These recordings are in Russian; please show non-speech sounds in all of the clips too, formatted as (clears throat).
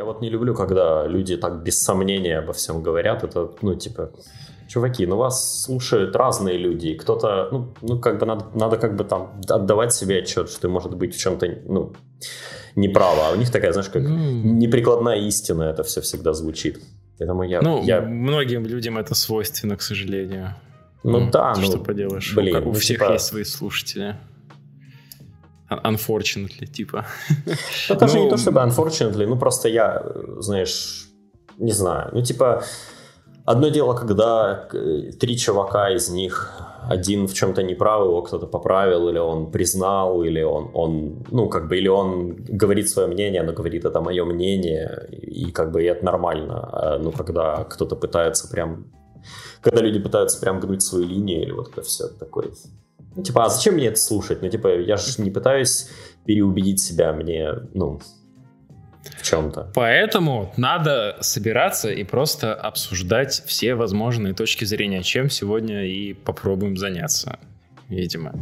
Я вот не люблю, когда люди так без сомнения обо всем говорят. Это, ну, типа, чуваки, ну вас слушают разные люди. Кто-то, ну, ну как бы надо, надо как бы там отдавать себе отчет, что ты, может быть, в чем-то, ну, неправо. А у них такая, знаешь, как mm. неприкладная истина это все всегда звучит. Поэтому я, ну, я... многим людям это свойственно, к сожалению. Ну, ну да, что ну, поделаешь. Блин, у, у ну, всех типа... есть свои слушатели. Unfortunately, типа. Ну, даже ну, не то чтобы unfortunately, ну просто я, знаешь, не знаю, ну типа одно дело, когда три чувака из них один в чем-то неправ, его кто-то поправил, или он признал, или он, он, ну, как бы, или он говорит свое мнение, но говорит, это мое мнение, и как бы и это нормально. А, ну, когда кто-то пытается прям, когда люди пытаются прям гнуть свою линию, или вот это все такое. Ну, типа, а зачем мне это слушать? Ну, типа, я же не пытаюсь переубедить себя, мне, ну, в чем-то. Поэтому надо собираться и просто обсуждать все возможные точки зрения, чем сегодня и попробуем заняться, видимо.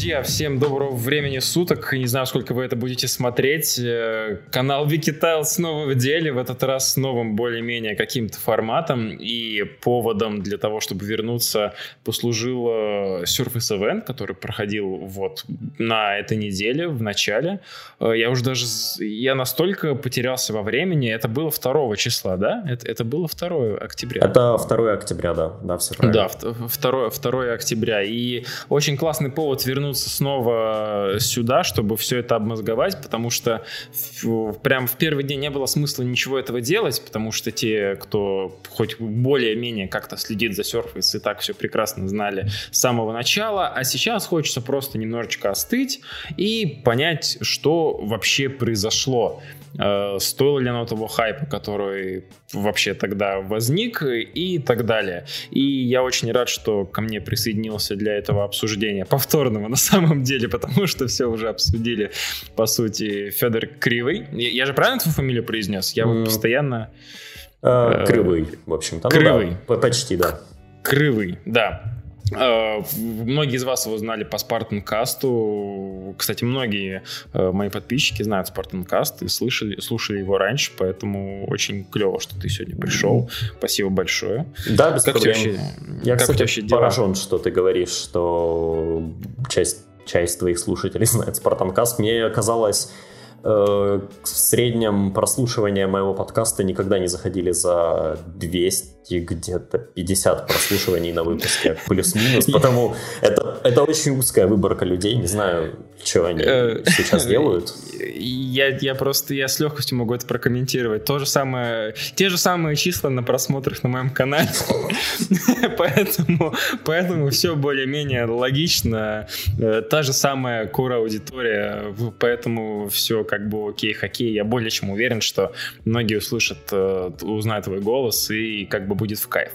Друзья, всем доброго времени суток. Не знаю, сколько вы это будете смотреть. Э, канал Wikitile снова в деле, в этот раз с новым более-менее каким-то форматом. И поводом для того, чтобы вернуться, послужил э, Surface Event, который проходил вот на этой неделе, в начале. Э, я уже даже... Я настолько потерялся во времени. Это было 2 числа, да? Это, это было 2 октября. Это 2 октября, да. Да, все правильно. Да, 2, 2 октября. И очень классный повод вернуться вернуться снова сюда, чтобы все это обмозговать, потому что прям в первый день не было смысла ничего этого делать, потому что те, кто хоть более-менее как-то следит за Surface, и так все прекрасно знали с самого начала, а сейчас хочется просто немножечко остыть и понять, что вообще произошло. Э, стоило ли оно того хайпа, который вообще тогда возник и так далее. И я очень рад, что ко мне присоединился для этого обсуждения повторного на самом деле, потому что все уже обсудили, по сути, Федор Кривый. Я, я же правильно твою фамилию произнес? Я вот постоянно... Э, Кривый, в общем-то. Кривый. Ну, да, почти, да. Крывый, да. Э, многие из вас его знали по Спартанкасту. Кстати, многие э, мои подписчики знают Спартанкаст и слышали, слушали его раньше, поэтому очень клево, что ты сегодня пришел. Спасибо большое. Да, без как проблем. Вообще, Я, как кстати, вообще поражен, что ты говоришь, что часть, часть твоих слушателей (laughs) знает Спартанкаст. Мне казалось в среднем прослушивания моего подкаста никогда не заходили за 200, где-то 50 прослушиваний на выпуске, плюс-минус, потому это, это очень узкая выборка людей, не знаю, что они э, сейчас (laughs) делают. Я, я просто, я с легкостью могу это прокомментировать. То же самое, те же самые числа на просмотрах на моем канале, (laughs) поэтому, поэтому все более-менее логично. Э, та же самая кора аудитория, поэтому все как бы окей, хоккей, я более чем уверен, что многие услышат, э, узнают твой голос и как бы будет в кайф.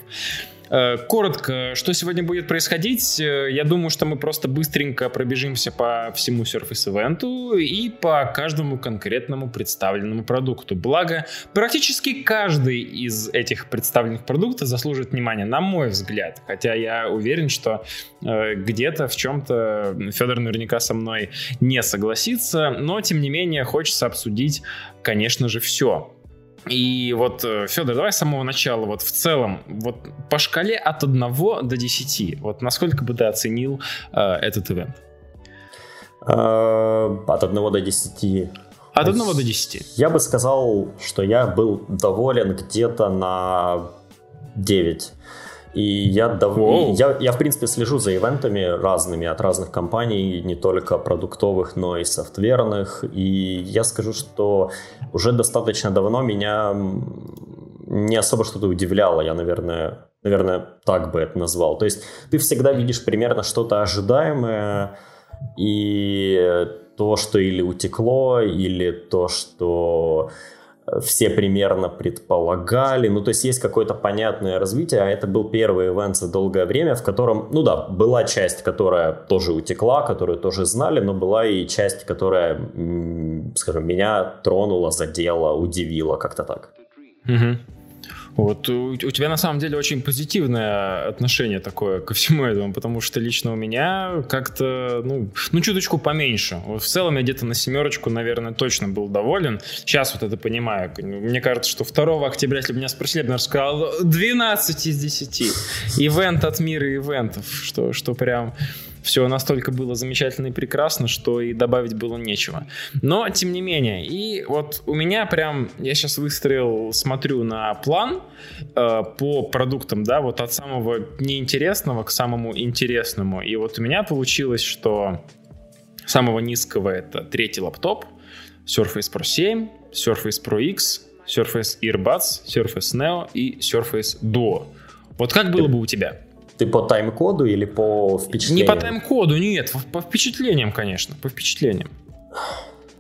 Э, коротко, что сегодня будет происходить? Э, я думаю, что мы просто быстренько пробежимся по всему Surface Event и по каждому конкретному представленному продукту. Благо, практически каждый из этих представленных продуктов заслуживает внимания, на мой взгляд. Хотя я уверен, что э, где-то в чем-то Федор наверняка со мной не согласится, но тем не менее хочется обсудить, конечно же, все. И вот, э, Федор, давай с самого начала, вот в целом, вот по шкале от 1 до 10, вот насколько бы ты оценил э, этот ивент? Э, от 1 до 10. От 1 до 10. Я бы сказал, что я был доволен где-то на 9. И я, дав... я, я, в принципе, слежу за ивентами разными от разных компаний, не только продуктовых, но и софтверных. И я скажу, что уже достаточно давно меня не особо что-то удивляло. Я, наверное, наверное, так бы это назвал. То есть ты всегда видишь примерно что-то ожидаемое, и то, что или утекло, или то, что все примерно предполагали. Ну, то есть есть какое-то понятное развитие, а это был первый ивент за долгое время, в котором, ну да, была часть, которая тоже утекла, которую тоже знали, но была и часть, которая, скажем, меня тронула, задела, удивила, как-то так. Угу. Вот у, у тебя на самом деле очень позитивное отношение такое ко всему этому, потому что лично у меня как-то, ну, ну чуточку поменьше. В целом я где-то на семерочку, наверное, точно был доволен. Сейчас вот это понимаю. Мне кажется, что 2 октября, если бы меня спросили, я бы, наверное, сказал 12 из 10. Ивент от мира ивентов, что, что прям все настолько было замечательно и прекрасно, что и добавить было нечего. Но, тем не менее, и вот у меня прям, я сейчас выстроил, смотрю на план э, по продуктам, да, вот от самого неинтересного к самому интересному. И вот у меня получилось, что самого низкого это третий лаптоп, Surface Pro 7, Surface Pro X, Surface Earbuds, Surface Neo и Surface Duo. Вот как было бы у тебя? Ты по тайм-коду или по впечатлениям? Не по тайм-коду, нет, по впечатлениям, конечно, по впечатлениям.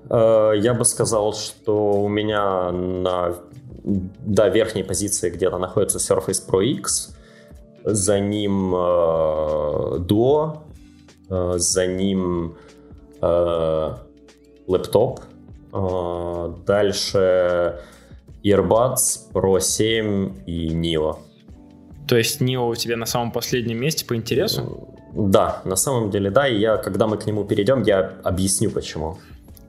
Э, я бы сказал, что у меня на да, верхней позиции где-то находится Surface Pro X, за ним э, Duo, э, за ним э, лэптоп, э, дальше Earbuds Pro 7 и Neo. То есть Нио у тебя на самом последнем месте по интересу? Да, на самом деле да, и я, когда мы к нему перейдем, я объясню почему.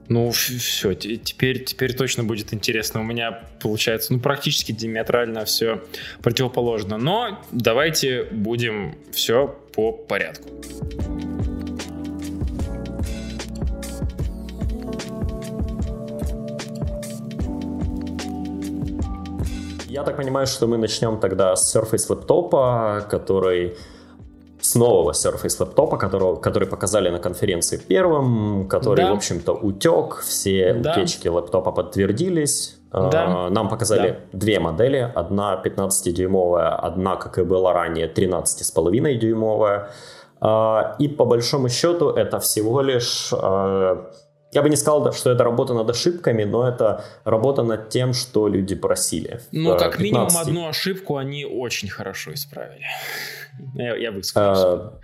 Ну, все, теперь, теперь точно будет интересно. У меня получается, ну, практически диаметрально все противоположно. Но давайте будем все по порядку. Я так понимаю, что мы начнем тогда с Surface лэптопа, который с нового Surface лэптопа, которого, который показали на конференции первым, который, да. в общем-то, утек, все да. утечки лэптопа подтвердились. Да. Нам показали да. две модели, одна 15-дюймовая, одна, как и была ранее, 13,5-дюймовая. А, и по большому счету это всего лишь а, я бы не сказал, что это работа над ошибками, но это работа над тем, что люди просили. Ну, как 15. минимум одну ошибку они очень хорошо исправили. (laughs) Я, я бы сказал.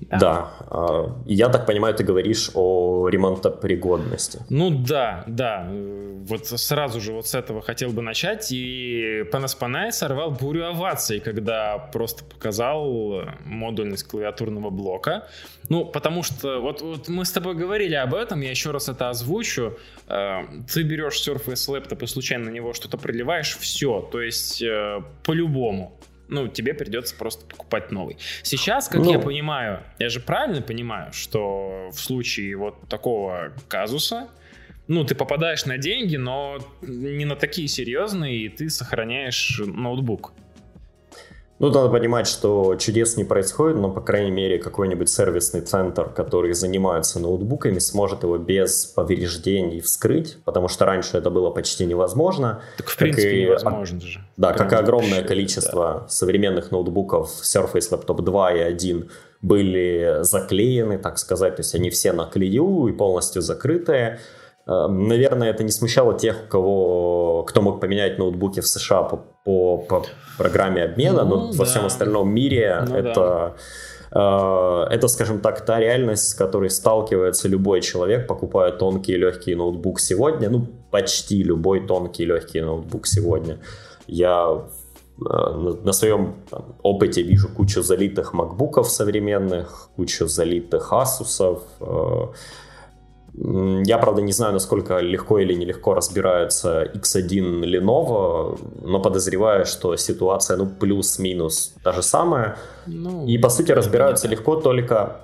Да. да. А, я так понимаю, ты говоришь о ремонтопригодности. Ну да, да. Вот сразу же вот с этого хотел бы начать. И Панас Панай сорвал бурю оваций, когда просто показал модульность клавиатурного блока. Ну, потому что вот, вот мы с тобой говорили об этом, я еще раз это озвучу. Э, ты берешь Surface Laptop и случайно на него что-то проливаешь, все. То есть э, по-любому ну, тебе придется просто покупать новый. Сейчас, как ну, я понимаю, я же правильно понимаю, что в случае вот такого казуса, ну, ты попадаешь на деньги, но не на такие серьезные, и ты сохраняешь ноутбук. Ну, надо понимать, что чудес не происходит, но, по крайней мере, какой-нибудь сервисный центр, который занимается ноутбуками, сможет его без повреждений вскрыть, потому что раньше это было почти невозможно. Так, в принципе, и, невозможно же. Да, Прям как и огромное количество да. современных ноутбуков Surface Laptop 2 и 1 были заклеены, так сказать, то есть они все на клею и полностью закрытые. Эм, наверное, это не смущало тех, у кого, кто мог поменять ноутбуки в США по, по, по программе обмена, ну, но да. во всем остальном мире ну, это, да. э, это, скажем так, та реальность, с которой сталкивается любой человек, покупая тонкий и легкий ноутбук сегодня, ну, почти любой тонкий и легкий ноутбук сегодня. Я э, на своем опыте вижу кучу залитых макбуков современных, кучу залитых э, я, правда, не знаю, насколько легко или нелегко разбирается X1 Lenovo, но подозреваю, что ситуация, ну, плюс-минус та же самая. Ну, и, по сути, разбираются легко только...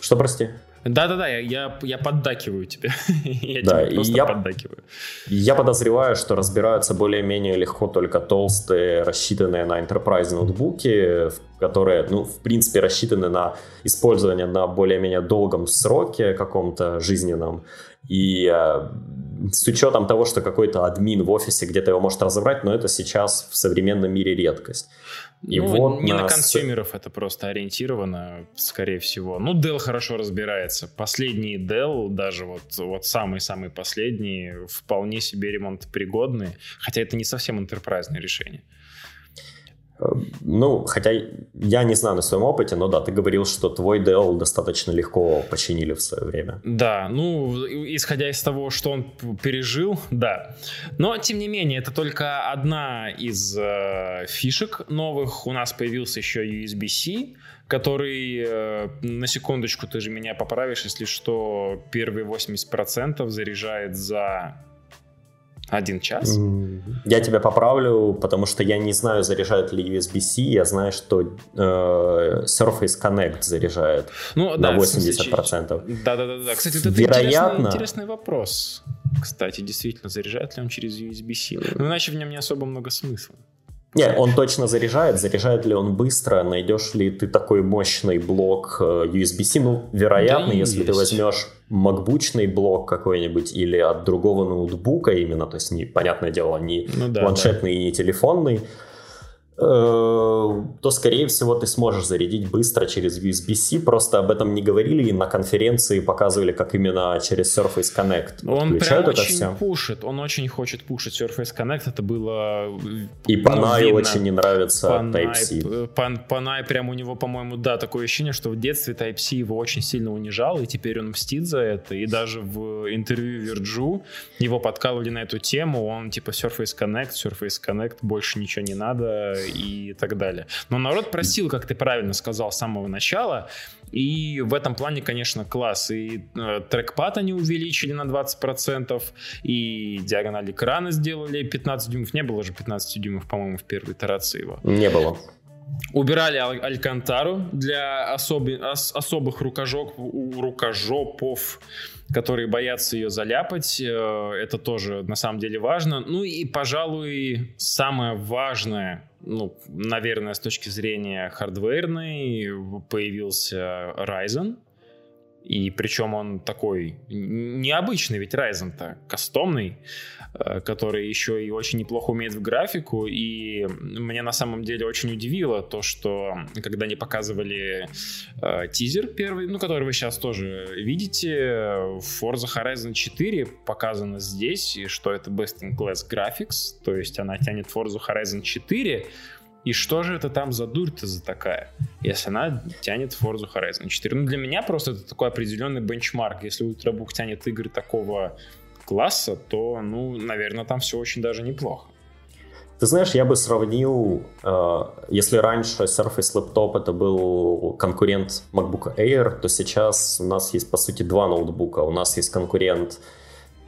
Что, прости? Да-да-да, я, я, я поддакиваю тебе. (laughs) я да, тебе просто я, поддакиваю. Я подозреваю, что разбираются более-менее легко только толстые, рассчитанные на enterprise ноутбуки, которые, ну, в принципе, рассчитаны на использование на более-менее долгом сроке каком-то жизненном. И э, с учетом того, что какой-то админ в офисе где-то его может разобрать, но это сейчас в современном мире редкость. И ну, вот не на, на консюмеров это просто ориентировано, скорее всего. Ну, Dell хорошо разбирается. Последний Dell, даже вот, вот самый-самый последний, вполне себе ремонтопригодный, хотя это не совсем интерпрайзное решение. Ну, хотя я не знаю на своем опыте, но да, ты говорил, что твой Dell достаточно легко починили в свое время. Да, ну, исходя из того, что он пережил, да. Но, тем не менее, это только одна из э, фишек новых. У нас появился еще USB-C, который, э, на секундочку, ты же меня поправишь, если что, первые 80% заряжает за один час? Я тебя поправлю, потому что я не знаю, заряжает ли USB-C. Я знаю, что э, Surface Connect заряжает ну, на да, 80%. Да-да-да. Кстати, это Вероятно... интересный, интересный вопрос. Кстати, действительно, заряжает ли он через USB-C? Ну, иначе в нем не особо много смысла. Нет, он точно заряжает. Заряжает ли он быстро? Найдешь ли ты такой мощный блок э, USB-C? Ну, вероятно, да если есть. ты возьмешь макбучный блок какой-нибудь или от другого ноутбука именно, то есть, не, понятное дело, не ну, да, планшетный да. и не телефонный, то, скорее всего, ты сможешь зарядить быстро через USB-C. Просто об этом не говорили и на конференции показывали, как именно через Surface Connect Он прям это очень все. пушит, он очень хочет пушить Surface Connect. Это было И Панай ну, очень не нравится Type-C. Пан, Панай прям у него, по-моему, да, такое ощущение, что в детстве Type-C его очень сильно унижал, и теперь он мстит за это. И даже в интервью Virju его подкалывали на эту тему. Он типа Surface Connect, Surface Connect, больше ничего не надо и так далее. Но народ просил, как ты правильно сказал, с самого начала, и в этом плане, конечно, класс. И э, трекпад они увеличили на 20%, и диагональ экрана сделали 15 дюймов. Не было же 15 дюймов, по-моему, в первой итерации его. Не было. Убирали алькантару для особи, ос, особых рукожоп, рукожопов которые боятся ее заляпать. Э, это тоже на самом деле важно. Ну и, пожалуй, самое важное, ну, наверное, с точки зрения хардверной, появился Ryzen. И причем он такой необычный, ведь Ryzen-то кастомный. Э, который еще и очень неплохо умеет в графику, и мне на самом деле очень удивило то, что когда они показывали э, тизер первый, ну, который вы сейчас тоже видите, Forza Horizon 4 показано здесь, и что это Best in Class Graphics, то есть она тянет Forza Horizon 4, и что же это там за дурь-то за такая, если она тянет Forza Horizon 4? Ну, для меня просто это такой определенный бенчмарк. Если Ultrabook тянет игры такого класса, то, ну, наверное, там все очень даже неплохо. Ты знаешь, я бы сравнил, э, если раньше Surface Laptop это был конкурент MacBook Air, то сейчас у нас есть, по сути, два ноутбука. У нас есть конкурент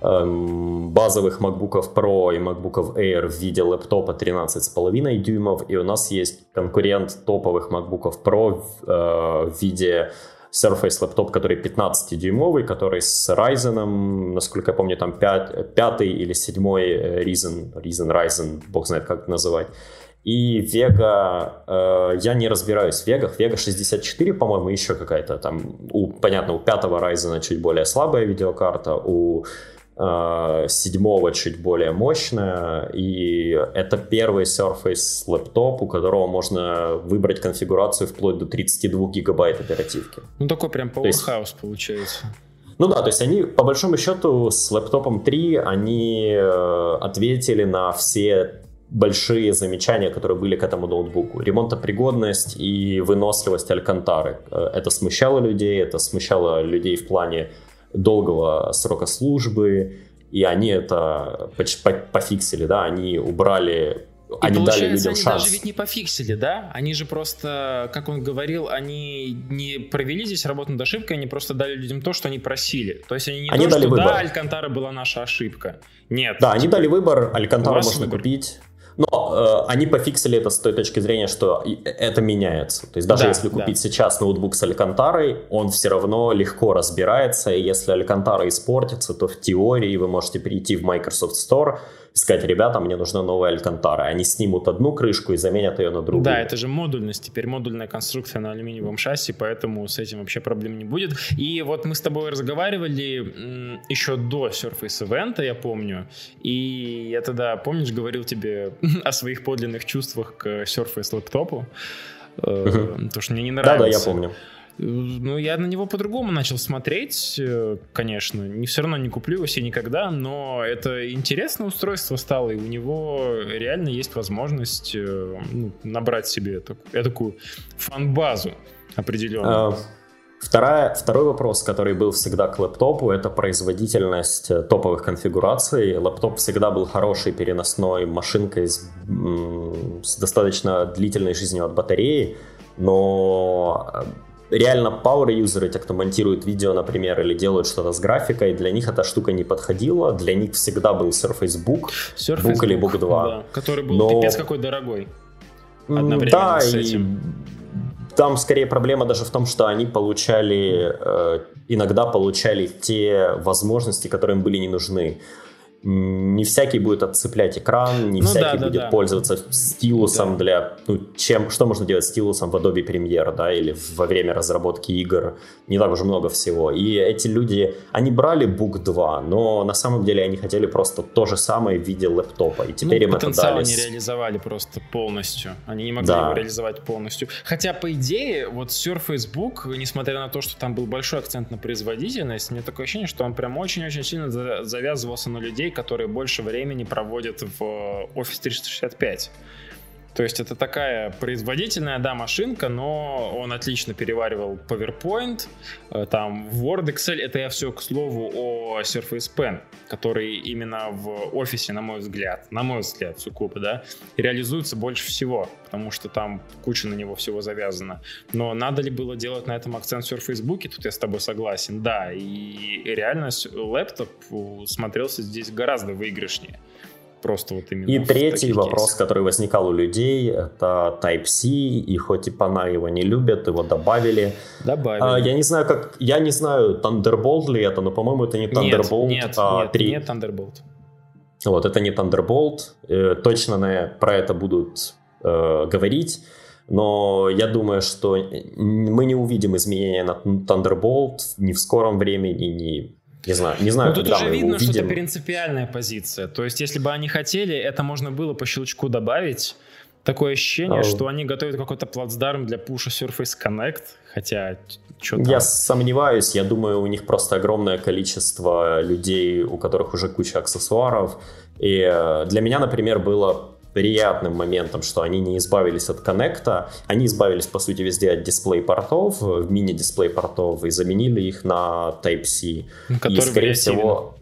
эм, базовых MacBook Pro и MacBook Air в виде лэптопа 13,5 дюймов, и у нас есть конкурент топовых MacBook Pro э, в виде Surface лэптоп, который 15-дюймовый, который с Ryzen, насколько я помню, там 5, 5 или 7 э, Ryzen, Ryzen, Ryzen, бог знает как это называть. И Vega, э, я не разбираюсь в Вегах, Vega 64, по-моему, еще какая-то там, у, понятно, у пятого Ryzen чуть более слабая видеокарта, у седьмого чуть более мощная, и это первый Surface лэптоп, у которого можно выбрать конфигурацию вплоть до 32 гигабайт оперативки. Ну, такой прям powerhouse есть... получается. Ну да, то есть они, по большому счету, с лэптопом 3 они э, ответили на все большие замечания, которые были к этому ноутбуку. Ремонтопригодность и выносливость Алькантары. Э, это смущало людей, это смущало людей в плане долгого срока службы, и они это пофиксили, да, они убрали и они дали людям они шанс. даже ведь не пофиксили, да? Они же просто, как он говорил, они не провели здесь работу над ошибкой, они просто дали людям то, что они просили. То есть они не они то, дали что выбор. да, Алькантара была наша ошибка. Нет. Да, они дали выбор, Алькантара можно выбор. купить. Но э, они пофиксили это с той точки зрения, что это меняется. То есть даже да, если купить да. сейчас ноутбук с Алькантарой, он все равно легко разбирается, и если Алькантара испортится, то в теории вы можете перейти в Microsoft Store, сказать, ребята, мне нужна новая Алькантара. Они снимут одну крышку и заменят ее на другую. Да, это же модульность, теперь модульная конструкция на алюминиевом шасси, поэтому с этим вообще проблем не будет. И вот мы с тобой разговаривали еще до Surface Event, я помню, и я тогда, помнишь, говорил тебе (laughs) о своих подлинных чувствах к Surface лэптопу, uh-huh. то, что мне не нравится. Да-да, я помню Ну, я на него по-другому начал смотреть, э, конечно. Не все равно не куплю его себе никогда, но это интересное устройство стало, и у него реально есть возможность э, ну, набрать себе такую, такую фан-базу определенную. А, вторая, второй вопрос, который был всегда к лэптопу, это производительность э, топовых конфигураций. Лэптоп всегда был хорошей переносной машинкой с, с достаточно длительной жизнью от батареи, но реально power-юзеры, те, кто монтирует видео, например, или делают что-то с графикой, для них эта штука не подходила. Для них всегда был Surface Book, Surface Book или Book 2. Да, который был Но... пипец какой дорогой. Одновременно да, с этим. И там скорее проблема даже в том, что они получали, э, иногда получали те возможности, которые им были не нужны не всякий будет отцеплять экран, не ну, всякий да, будет да, пользоваться стилусом да. для... Ну, чем, что можно делать стилусом в Adobe Premiere, да, или во время разработки игр. Не так уж много всего. И эти люди, они брали Book 2, но на самом деле они хотели просто то же самое в виде лэптопа. И теперь ну, им это дали... они реализовали просто полностью. Они не могли да. его реализовать полностью. Хотя, по идее, вот Surface Book, несмотря на то, что там был большой акцент на производительность, мне такое ощущение, что он прям очень-очень сильно завязывался на людей, которые больше времени проводят в Office 365. То есть это такая производительная, да, машинка, но он отлично переваривал PowerPoint, э, там Word, Excel. Это я все, к слову, о Surface Pen, который именно в офисе, на мой взгляд, на мой взгляд, сукупа, да, реализуется больше всего, потому что там куча на него всего завязана. Но надо ли было делать на этом акцент в Surface Book? Тут я с тобой согласен, да. И реально лэптоп смотрелся здесь гораздо выигрышнее. Просто вот именно. И третий вопрос, кейсах. который возникал у людей, это Type-C, и хоть и пана его не любят, его добавили. Добавили. А, я не знаю, как, я не знаю, Thunderbolt ли это, но, по-моему, это не Thunderbolt, нет, нет, а нет, 3. Нет, Thunderbolt. Вот, это не Thunderbolt. Э, точно на, про это будут э, говорить. Но я думаю, что мы не увидим изменения на Thunderbolt ни в скором времени, ни не знаю, не знаю, Но тут уже видно, что это принципиальная позиция. То есть, если бы они хотели, это можно было по щелчку добавить. Такое ощущение, oh. что они готовят какой-то плацдарм для пуша Surface Connect, хотя что там? Я сомневаюсь, я думаю, у них просто огромное количество людей, у которых уже куча аксессуаров. И э, для меня, например, было приятным моментом, что они не избавились от коннекта. Они избавились, по сути, везде от дисплей-портов, мини-дисплей-портов, и заменили их на Type-C. И, скорее всего,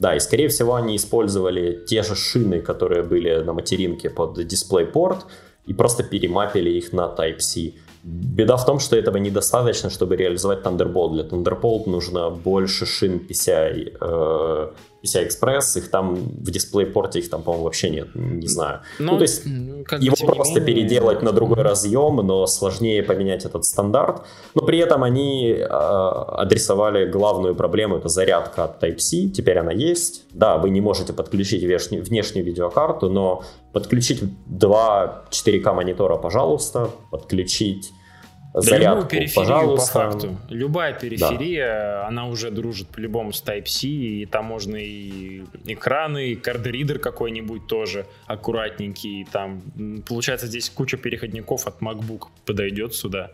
да, и скорее всего они использовали те же шины, которые были на материнке под дисплей-порт, и просто перемапили их на Type-C. Беда в том, что этого недостаточно, чтобы реализовать Thunderbolt. Для Thunderbolt нужно больше шин PCI, э, PCI Express, их там в дисплей-порте их там, по-моему, вообще нет, не знаю. Но, ну, то есть ну, его просто менее, переделать на другой разъем, но сложнее поменять этот стандарт. Но при этом они э, адресовали главную проблему, это зарядка от Type-C, теперь она есть. Да, вы не можете подключить внешнюю, внешнюю видеокарту, но подключить два 4К монитора, пожалуйста, подключить зарядку, да периферию, пожалуйста. по факту. Любая периферия, да. она уже дружит по-любому с Type-C, и там можно и экраны, и кардридер какой-нибудь тоже аккуратненький. Там, получается, здесь куча переходников от MacBook подойдет сюда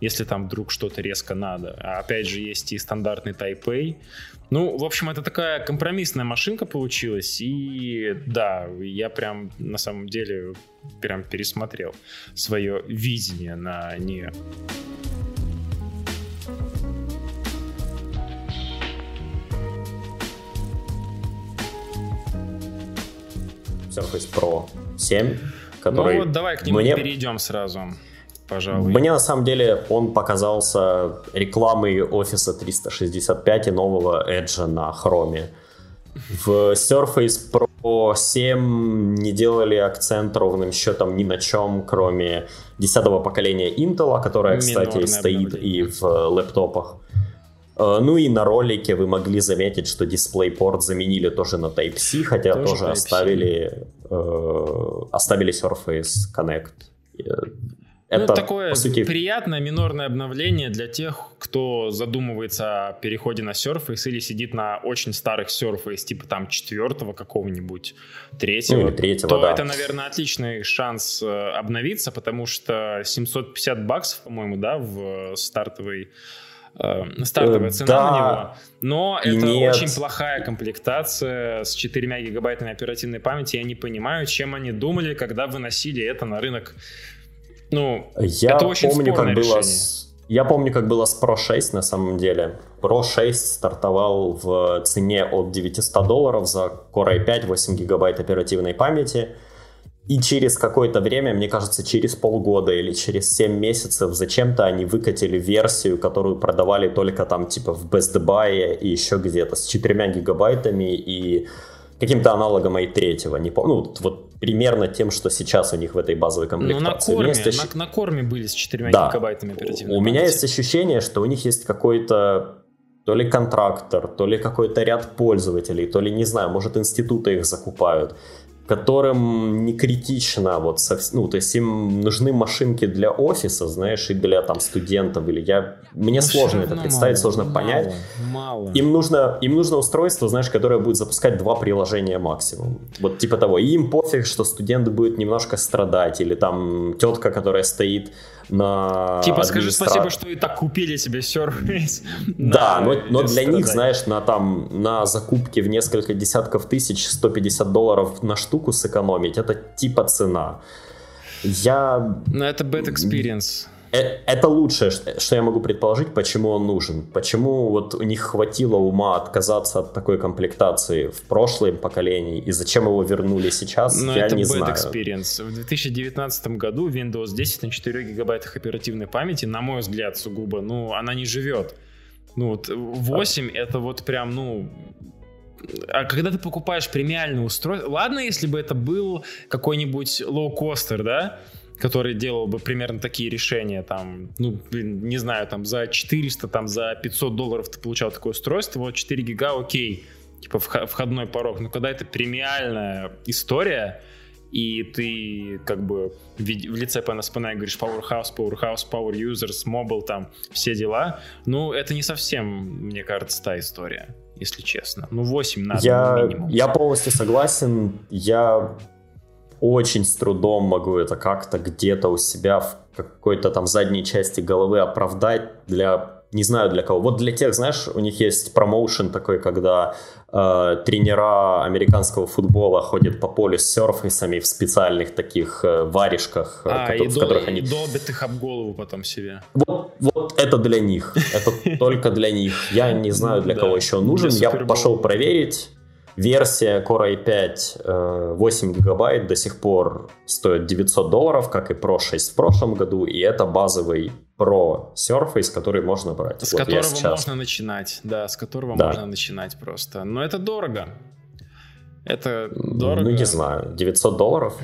если там вдруг что-то резко надо. А опять же, есть и стандартный Type-A. Ну, в общем, это такая компромиссная машинка получилась. И да, я прям на самом деле прям пересмотрел свое видение на нее. Surface Pro 7, который... Ну вот давай к нему мне... перейдем сразу пожалуй. Мне на самом деле он показался рекламой офиса 365 и нового Edge на Chrome. В Surface Pro 7 не делали акцент ровным счетом ни на чем, кроме 10 поколения Intel, которое, кстати, Минорное стоит и в лэптопах. Э, ну и на ролике вы могли заметить, что DisplayPort заменили тоже на Type-C, хотя тоже, тоже оставили, э, оставили Surface Connect. Это ну, такое сути... приятное минорное обновление для тех, кто задумывается о переходе на Surface или сидит на очень старых Surface, типа там четвертого какого-нибудь, третьего. Ну, третьего, то да. это, наверное, отличный шанс э, обновиться, потому что 750 баксов, по-моему, да, в стартовой э, стартовая цена да, на него. Но это нет. очень плохая комплектация с 4 гигабайтами оперативной памяти. Я не понимаю, чем они думали, когда выносили это на рынок ну, я это очень помню, как решение. было с... Я помню, как было с Pro 6 на самом деле. Pro 6 стартовал в цене от 900 долларов за Core i5, 8 гигабайт оперативной памяти. И через какое-то время, мне кажется, через полгода или через 7 месяцев зачем-то они выкатили версию, которую продавали только там типа в Best Buy и еще где-то с 4 гигабайтами и каким-то аналогом i3, не помню, ну, вот примерно тем, что сейчас у них в этой базовой комплектации. Ну, на корме, есть... на, на корме были с 4 да. гигабайтами оперативной У памяти. меня есть ощущение, что у них есть какой-то то ли контрактор, то ли какой-то ряд пользователей, то ли, не знаю, может, институты их закупают, которым не критично, вот, ну, то есть им нужны машинки для офиса, знаешь, и для там студентов, или я, мне Но сложно это представить, мало, сложно мало, понять. Мало. Им нужно, им нужно устройство, знаешь, которое будет запускать два приложения максимум, вот типа того, и им пофиг, что студент будет немножко страдать, или там тетка, которая стоит на Типа скажи спасибо, что и так купили себе Surface. (laughs) Да, но, но для них, знаешь, на там на закупке в несколько десятков тысяч 150 долларов на штуку сэкономить, это типа цена. Я... Но это bad experience. Э, это лучшее, что я могу предположить, почему он нужен. Почему вот у них хватило ума отказаться от такой комплектации в прошлом поколении, и зачем его вернули сейчас, Но я это не bad знаю. experience. В 2019 году Windows 10 на 4 гигабайтах оперативной памяти, на мой взгляд, сугубо, ну, она не живет. Ну, вот 8 а. это вот прям, ну, а когда ты покупаешь премиальное устройство, ладно, если бы это был какой-нибудь лоу-костер, да, который делал бы примерно такие решения, там, ну, не знаю, там, за 400, там, за 500 долларов ты получал такое устройство, вот 4 гига, окей, типа входной порог, но когда это премиальная история, и ты как бы в, лице PNSPN говоришь Powerhouse, Powerhouse, Power Users, Mobile, там, все дела, ну, это не совсем, мне кажется, та история, если честно. Ну, 8 надо я, минимум. Я полностью согласен, я очень с трудом могу это как-то где-то у себя в какой-то там задней части головы оправдать для не знаю для кого. Вот для тех, знаешь, у них есть промоушен такой, когда э, тренера американского футбола ходят по полю с серфейсами в специальных таких э, варежках, э, а, которые, и в которых они... долбят их об голову потом себе. Вот, вот это для них. Это (laughs) только для них. Я не знаю, для кого еще нужен. Я пошел проверить. Версия Core i5 8 гигабайт до сих пор стоит 900 долларов, как и Pro 6 в прошлом году, и это базовый Pro Surface, который можно брать. С вот которого сейчас... можно начинать, да, с которого да. можно начинать просто. Но это дорого. Это дорого. Ну, не знаю, 900 долларов?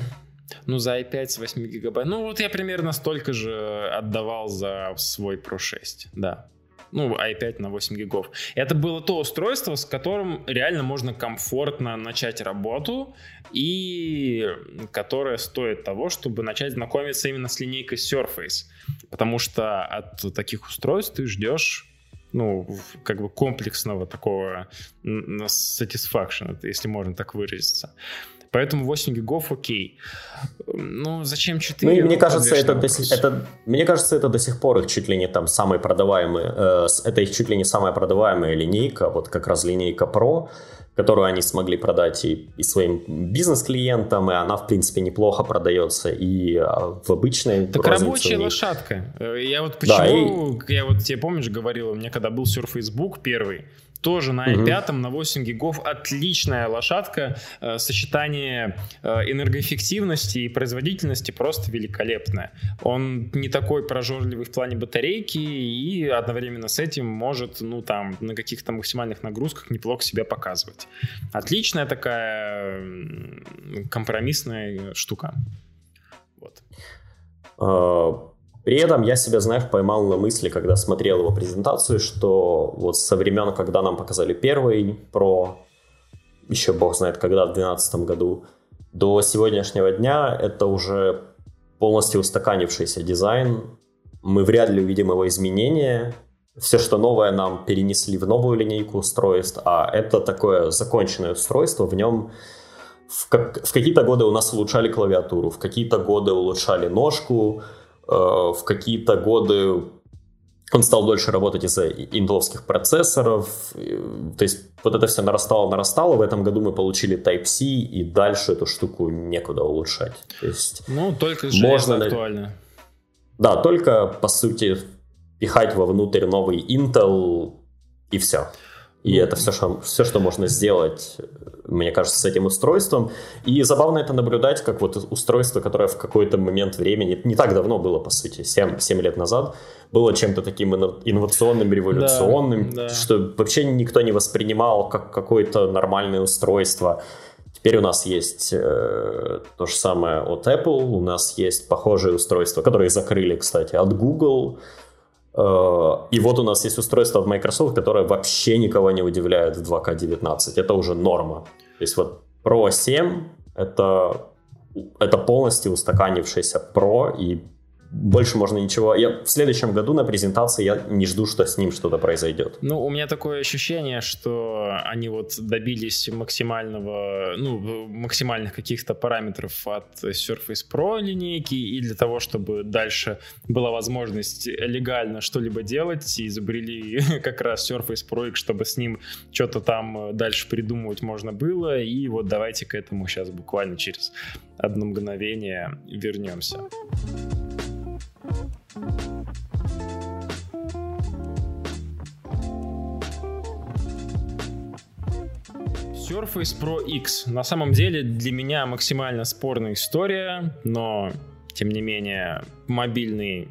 Ну, за i5 с 8 гигабайт. Ну, вот я примерно столько же отдавал за свой Pro 6, да ну, i5 на 8 гигов. Это было то устройство, с которым реально можно комфортно начать работу и которое стоит того, чтобы начать знакомиться именно с линейкой Surface. Потому что от таких устройств ты ждешь ну, как бы комплексного такого satisfaction, если можно так выразиться. Поэтому 8 гигов окей. Ну, зачем 4? Ну, мне кажется, это, до, это, мне кажется, это до сих пор их чуть ли не там самый продаваемый, э, это их чуть ли не самая продаваемая линейка, вот как раз линейка Pro, которую они смогли продать и, и своим бизнес-клиентам, и она, в принципе, неплохо продается и а, в обычной Так рабочая лошадка. Э, я вот почему, да, и... я вот тебе, помнишь, говорил, у меня когда был Surface Book первый, тоже на i5 угу. на 8 гигов отличная лошадка. Э, сочетание э, энергоэффективности и производительности просто великолепное. Он не такой прожорливый в плане батарейки и одновременно с этим может, ну там, на каких-то максимальных нагрузках неплохо себя показывать. Отличная такая компромиссная штука. Вот. При этом я себя, знаешь, поймал на мысли, когда смотрел его презентацию, что вот со времен, когда нам показали первый про, еще бог знает когда, в 2012 году, до сегодняшнего дня это уже полностью устаканившийся дизайн, мы вряд ли увидим его изменения, все, что новое, нам перенесли в новую линейку устройств, а это такое законченное устройство, в нем в, как, в какие-то годы у нас улучшали клавиатуру, в какие-то годы улучшали ножку, в какие-то годы он стал дольше работать из-за интеловских процессоров. То есть вот это все нарастало, нарастало. В этом году мы получили Type-C, и дальше эту штуку некуда улучшать. То есть ну, только можно актуально. Да, только, по сути, пихать вовнутрь новый Intel, и все. И это все что, все, что можно сделать, мне кажется, с этим устройством. И забавно это наблюдать, как вот устройство, которое в какой-то момент времени, не так давно было, по сути, 7, 7 лет назад, было чем-то таким инновационным, революционным, да, да. что вообще никто не воспринимал как какое-то нормальное устройство. Теперь у нас есть э, то же самое от Apple, у нас есть похожие устройства, которые закрыли, кстати, от Google, и вот у нас есть устройство от Microsoft, которое вообще никого не удивляет в 2К19. Это уже норма. То есть вот Pro 7 это, это полностью устаканившийся Pro, и больше можно ничего. Я в следующем году на презентации я не жду, что с ним что-то произойдет. Ну, у меня такое ощущение, что они вот добились максимального, ну, максимальных каких-то параметров от Surface Pro линейки, и для того, чтобы дальше была возможность легально что-либо делать, изобрели (laughs) как раз Surface Pro, чтобы с ним что-то там дальше придумывать можно было, и вот давайте к этому сейчас буквально через одно мгновение вернемся. Surface Pro X. На самом деле для меня максимально спорная история, но тем не менее мобильный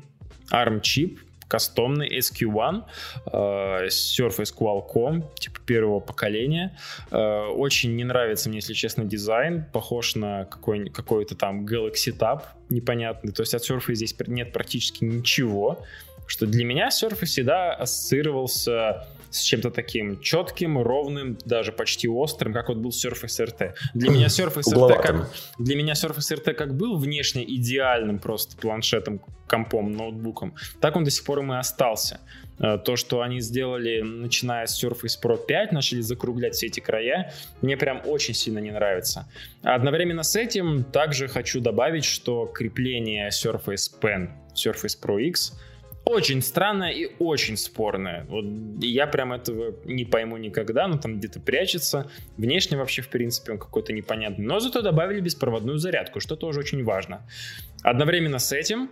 ARM-чип, кастомный SQ1 э, Surface Qualcomm, типа первого поколения. Э, очень не нравится мне, если честно, дизайн. Похож на какой- какой-то там Galaxy Tab непонятный. То есть от Surface здесь нет практически ничего. Что для меня Surface всегда ассоциировался с чем-то таким четким, ровным, даже почти острым, как вот был Surface RT. Для меня (laughs) Surface RT как, для меня Surface RT как был внешне идеальным просто планшетом, компом, ноутбуком, так он до сих пор им и остался. Э, то, что они сделали, начиная с Surface Pro 5, начали закруглять все эти края, мне прям очень сильно не нравится. Одновременно с этим также хочу добавить, что крепление Surface Pen, Surface Pro X — очень странная и очень спорная. Вот я прям этого не пойму никогда, но там где-то прячется. Внешне вообще, в принципе, он какой-то непонятный. Но зато добавили беспроводную зарядку, что тоже очень важно. Одновременно с этим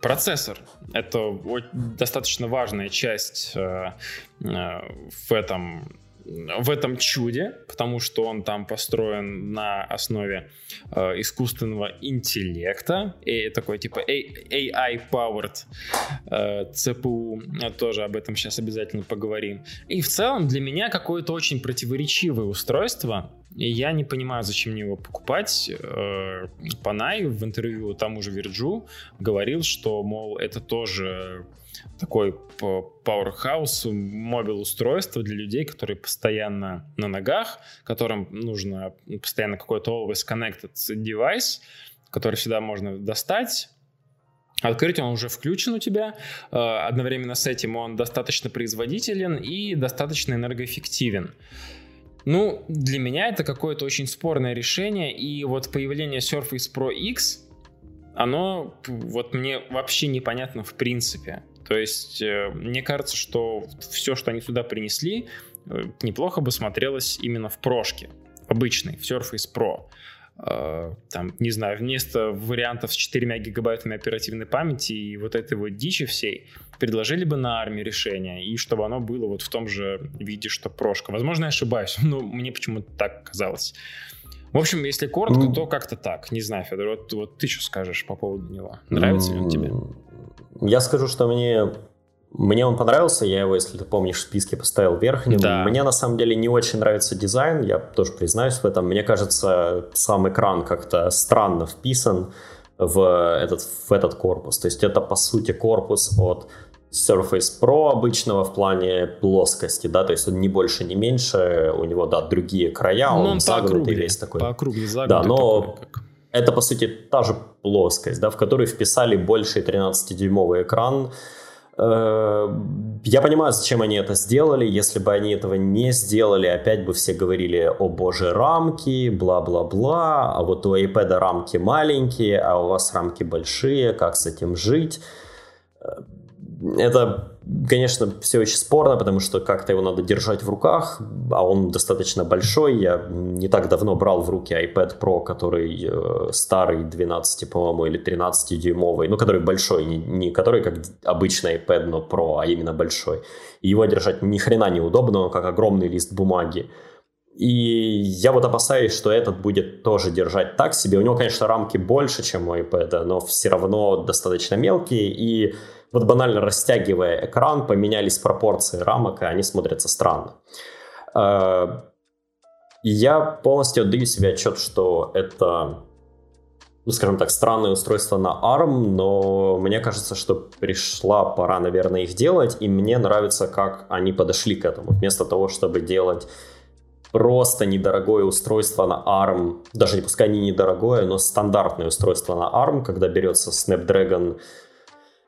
процессор. Это достаточно важная часть э, э, в этом в этом чуде, потому что он там построен на основе э, искусственного интеллекта, и такой типа AI-powered э, CPU, тоже об этом сейчас обязательно поговорим. И в целом для меня какое-то очень противоречивое устройство, и я не понимаю, зачем мне его покупать. Э, Панай в интервью тому же Вирджу говорил, что, мол, это тоже такой powerhouse мобил устройство для людей, которые постоянно на ногах, которым нужно постоянно какой-то always connected device, который всегда можно достать, Открыть он уже включен у тебя. Э, одновременно с этим он достаточно производителен и достаточно энергоэффективен. Ну, для меня это какое-то очень спорное решение, и вот появление Surface Pro X, оно вот мне вообще непонятно в принципе. То есть э, мне кажется, что все, что они сюда принесли, э, неплохо бы смотрелось именно в прошке, обычной, в Surface Pro. Э, там, не знаю, вместо вариантов с 4 гигабайтами оперативной памяти и вот этой вот дичи всей, предложили бы на армии решение, и чтобы оно было вот в том же виде, что прошка. Возможно, я ошибаюсь, (laughs) но мне почему-то так казалось. В общем, если коротко, mm. то как-то так. Не знаю, Федор, вот, вот ты что скажешь по поводу него? Нравится mm. ли он тебе? Я скажу, что мне мне он понравился, я его, если ты помнишь, в списке поставил верхним. Да. Мне на самом деле не очень нравится дизайн, я тоже признаюсь в этом. Мне кажется, сам экран как-то странно вписан в этот, в этот корпус. То есть это, по сути, корпус от Surface Pro обычного в плане плоскости, да, то есть он не больше, не меньше, у него, да, другие края, но он, он загнутый весь такой. По округе загнутый. Да, но... Такой, как это, по сути, та же плоскость, да, в которую вписали больше 13-дюймовый экран. Э, я понимаю, зачем они это сделали. Если бы они этого не сделали, опять бы все говорили, о боже, рамки, бла-бла-бла, а вот у iPad рамки маленькие, а у вас рамки большие, как с этим жить? Это, конечно, все очень спорно, потому что как-то его надо держать в руках, а он достаточно большой. Я не так давно брал в руки iPad Pro, который э, старый, 12, по-моему, или 13-дюймовый, ну, который большой, не, не который как обычный iPad, но Pro, а именно большой. И его держать ни хрена неудобно, он как огромный лист бумаги. И я вот опасаюсь, что этот будет тоже держать так себе. У него, конечно, рамки больше, чем у iPad, но все равно достаточно мелкие, и вот банально растягивая экран, поменялись пропорции рамок, и они смотрятся странно. Э, я полностью отдаю себе отчет, что это, ну, скажем так, странное устройство на ARM, но мне кажется, что пришла пора, наверное, их делать, и мне нравится, как они подошли к этому. Вместо того, чтобы делать просто недорогое устройство на ARM, даже не пускай не недорогое, но стандартное устройство на ARM, когда берется Snapdragon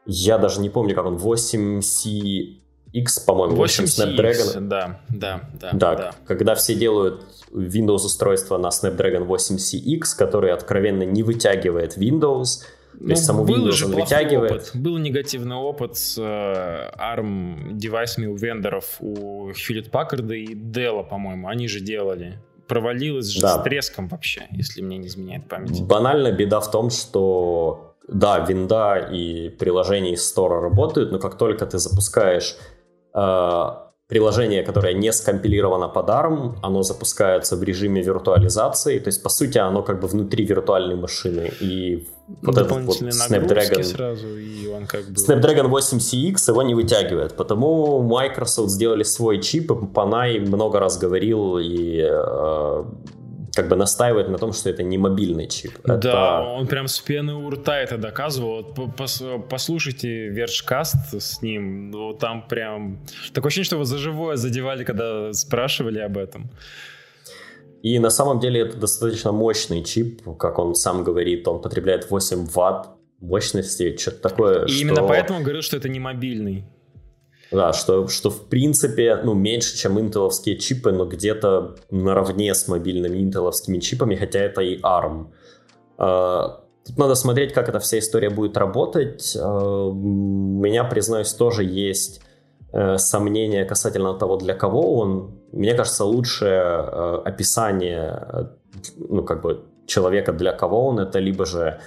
я даже не помню, как он, 8C X, по-моему, 8 Snapdragon. Да, да, да, да. Да, когда все делают Windows устройство на Snapdragon 8CX, который откровенно не вытягивает Windows, то ну, есть саму был Windows же он вытягивает. Опыт. Был негативный опыт с э, ARM девайсами у вендоров, у Hewlett Packard и Dell, по-моему, они же делали. Провалилось же да. с треском вообще, если мне не изменяет память. Банально беда в том, что да, винда и приложения из стора работают, но как только ты запускаешь э, приложение, которое не скомпилировано под ARM, оно запускается в режиме виртуализации, то есть, по сути, оно как бы внутри виртуальной машины, и вот этот вот Snapdragon, сразу, и он как бы... Snapdragon 8CX его не вытягивает, потому Microsoft сделали свой чип, и Панай много раз говорил, и э, как бы настаивает на том, что это не мобильный чип. Да, это... он прям с пены у рта это доказывал. послушайте вершкаст с ним, ну, там прям... Такое ощущение, что его за живое задевали, когда спрашивали об этом. И на самом деле это достаточно мощный чип, как он сам говорит, он потребляет 8 ватт мощности, что-то такое. И что... именно поэтому он говорил, что это не мобильный. Да, что, что в принципе, ну, меньше, чем интеловские чипы, но где-то наравне с мобильными интеловскими чипами, хотя это и ARM. А, тут надо смотреть, как эта вся история будет работать. А, у меня, признаюсь, тоже есть э, сомнения касательно того, для кого он. Мне кажется, лучшее э, описание, э, ну, как бы, человека, для кого он, это либо же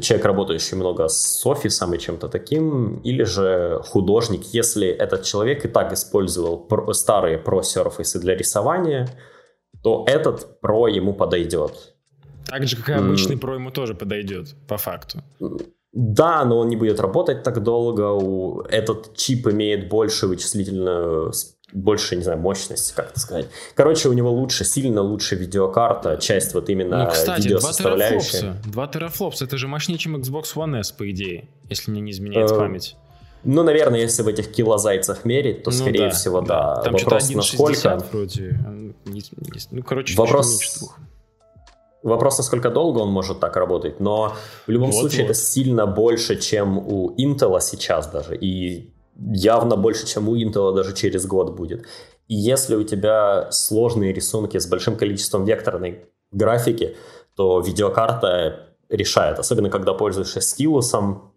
человек, работающий много с офисом и чем-то таким, или же художник, если этот человек и так использовал старые Surface для рисования, то этот Pro ему подойдет. Так же, как и обычный Pro ему тоже подойдет, по факту. Да, но он не будет работать так долго. Этот чип имеет больше вычислительную больше, не знаю, мощности, как это сказать. Короче, у него лучше, сильно лучше видеокарта, часть вот именно ну, кстати, видеосоставляющая. 2 терафлопса, это же мощнее, чем Xbox One S, по идее, если мне не изменяет э, память. Ну, наверное, если в этих килозайцах мерить, то, ну, скорее да, всего, да. да. Там Вопрос, насколько... вроде. Ну, короче, Вопрос... Вопрос, насколько долго он может так работать, но в любом вот, случае вот. это сильно больше, чем у Intel сейчас даже. И явно больше, чем у Intel даже через год будет. И если у тебя сложные рисунки с большим количеством векторной графики, то видеокарта решает, особенно когда пользуешься стилусом,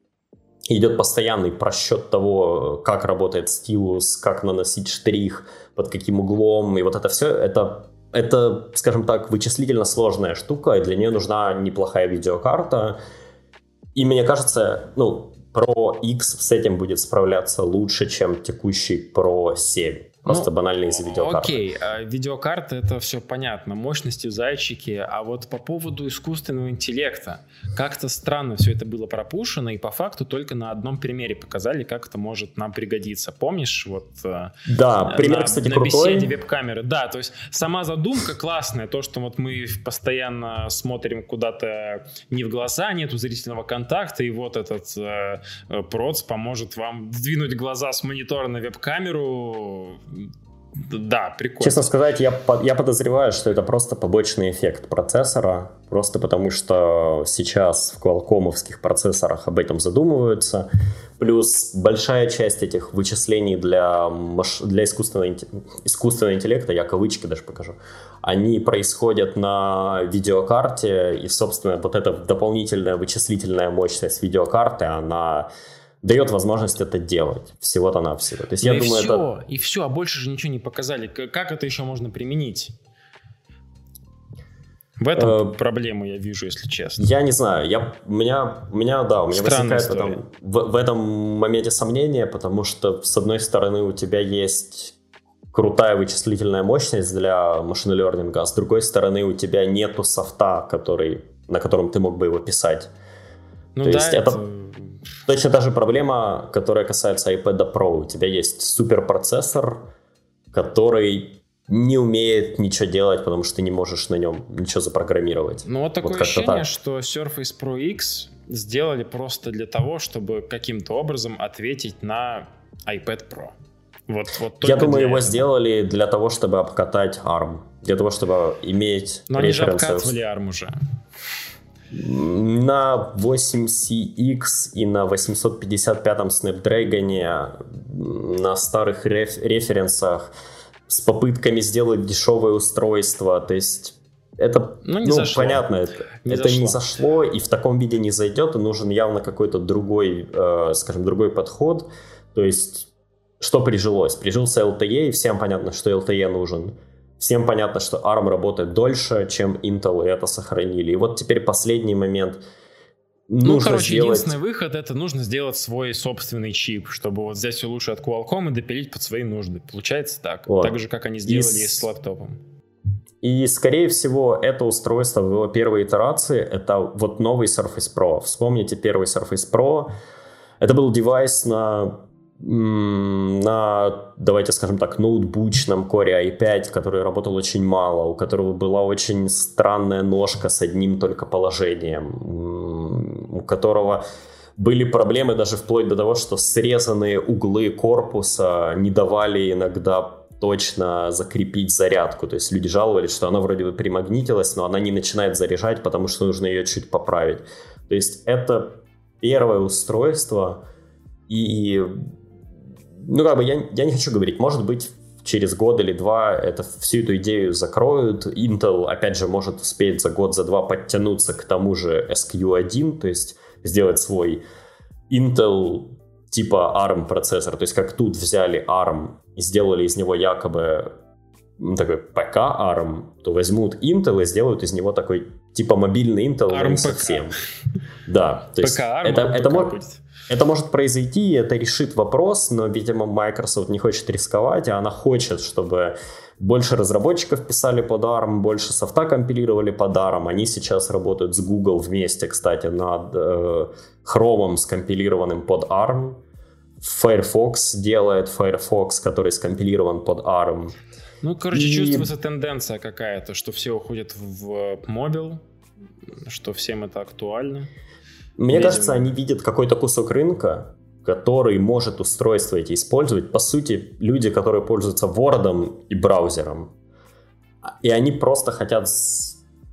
идет постоянный просчет того, как работает стилус, как наносить штрих, под каким углом, и вот это все, это, это, скажем так, вычислительно сложная штука, и для нее нужна неплохая видеокарта. И мне кажется, ну, Pro X с этим будет справляться лучше, чем текущий Pro 7. Просто ну, банально из-за видеокарты. Окей, а видеокарта это все понятно, мощности, зайчики, а вот по поводу искусственного интеллекта, как-то странно все это было пропущено, и по факту только на одном примере показали, как это может нам пригодиться. Помнишь, вот... Э, да, пример, на, кстати, на крутой. беседе веб-камеры. Да, то есть сама задумка классная, то, что вот мы постоянно смотрим куда-то не в глаза, нету зрительного контакта, и вот этот э, э проц поможет вам сдвинуть глаза с монитора на веб-камеру, да, прикольно. Честно сказать, я, я подозреваю, что это просто побочный эффект процессора, просто потому что сейчас в квалкомовских процессорах об этом задумываются. Плюс большая часть этих вычислений для, для искусственного, искусственного интеллекта, я кавычки даже покажу, они происходят на видеокарте, и, собственно, вот эта дополнительная вычислительная мощность видеокарты, она дает возможность это делать. Всего-то навсего. То есть да я и думаю, все, это... и все, а больше же ничего не показали. Как это еще можно применить? В этом э, проблему я вижу, если честно. Я не знаю, я, у меня, у меня, да, у меня Странная возникает в этом, в, в этом моменте сомнения, потому что, с одной стороны, у тебя есть крутая вычислительная мощность для машин-лернинга, а с другой стороны, у тебя нету софта, который, на котором ты мог бы его писать. Ну То да, есть это... это точно та же проблема, которая касается iPad Pro. У тебя есть суперпроцессор, который не умеет ничего делать, потому что ты не можешь на нем ничего запрограммировать. Ну вот такое вот ощущение, так. что Surface Pro X сделали просто для того, чтобы каким-то образом ответить на iPad Pro. Вот, вот Я думаю, его этого. сделали для того, чтобы обкатать ARM. Для того, чтобы иметь Но они же обкатывали ARM уже. На 8CX и на 855 Snapdragon на старых реф- референсах с попытками сделать дешевое устройство. То есть это, ну, не ну зашло. понятно, это, не, это зашло. не зашло и в таком виде не зайдет, и нужен явно какой-то другой, э, скажем, другой подход. То есть, что прижилось? Прижился LTE, и всем понятно, что LTE нужен. Всем понятно, что ARM работает дольше, чем Intel, и это сохранили. И вот теперь последний момент. Ну, нужно короче, сделать... единственный выход это нужно сделать свой собственный чип, чтобы вот взять все лучше от Qualcomm и допилить под свои нужды. Получается так. Вот. Так же, как они сделали и с... с лаптопом. И, скорее всего, это устройство в его первой итерации, это вот новый Surface Pro. Вспомните первый Surface Pro. Это был девайс на на, давайте скажем так, ноутбучном Core i5, который работал очень мало, у которого была очень странная ножка с одним только положением, у которого были проблемы даже вплоть до того, что срезанные углы корпуса не давали иногда точно закрепить зарядку. То есть люди жаловались, что она вроде бы примагнитилась, но она не начинает заряжать, потому что нужно ее чуть поправить. То есть это первое устройство, и ну, как бы я, я не хочу говорить, может быть, через год или два это всю эту идею закроют. Intel, опять же, может успеть за год, за два подтянуться к тому же SQ1, то есть сделать свой Intel типа ARM процессор. То есть как тут взяли ARM и сделали из него якобы ну, такой ПК ARM, то возьмут Intel и сделают из него такой типа мобильный Intel, ARM совсем. Да, то есть ARM, это, это, может, это может произойти, это решит вопрос, но, видимо, Microsoft не хочет рисковать, а она хочет, чтобы больше разработчиков писали под ARM, больше софта компилировали под ARM. Они сейчас работают с Google вместе, кстати, над э, Chrome скомпилированным под ARM. Firefox делает Firefox, который скомпилирован под ARM. Ну, короче, и... чувствуется тенденция какая-то, что все уходят в мобил, что всем это актуально. Мне Видимо. кажется, они видят какой-то кусок рынка, который может устройство эти использовать. По сути, люди, которые пользуются Word и браузером, и они просто хотят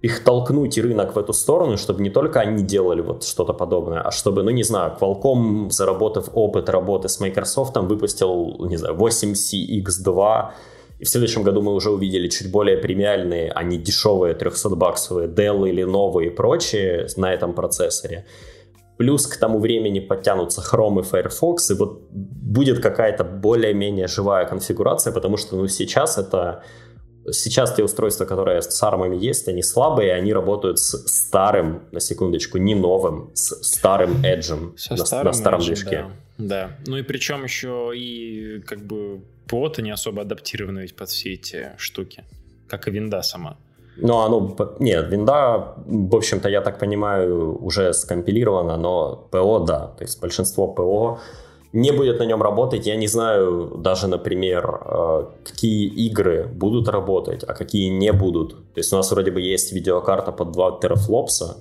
их толкнуть и рынок в эту сторону, чтобы не только они делали вот что-то подобное, а чтобы, ну не знаю, Qualcomm, заработав опыт работы с Microsoft, выпустил, не знаю, 8CX2, и в следующем году мы уже увидели чуть более премиальные, а не дешевые 300-баксовые Dell или новые и прочие на этом процессоре. Плюс к тому времени подтянутся Chrome и Firefox, и вот будет какая-то более-менее живая конфигурация, потому что ну, сейчас это сейчас те устройства, которые с армами есть, они слабые, они работают с старым, на секундочку, не новым, с старым Edge на, старым на старом edge, движке. Да. да. Ну и причем еще и как бы ПО-то не особо адаптированы ведь под все эти штуки, как и винда сама. Ну, оно, нет, винда, в общем-то, я так понимаю, уже скомпилирована, но ПО, да, то есть большинство ПО не будет на нем работать. Я не знаю даже, например, э, какие игры будут работать, а какие не будут. То есть у нас вроде бы есть видеокарта под 2 терафлопса,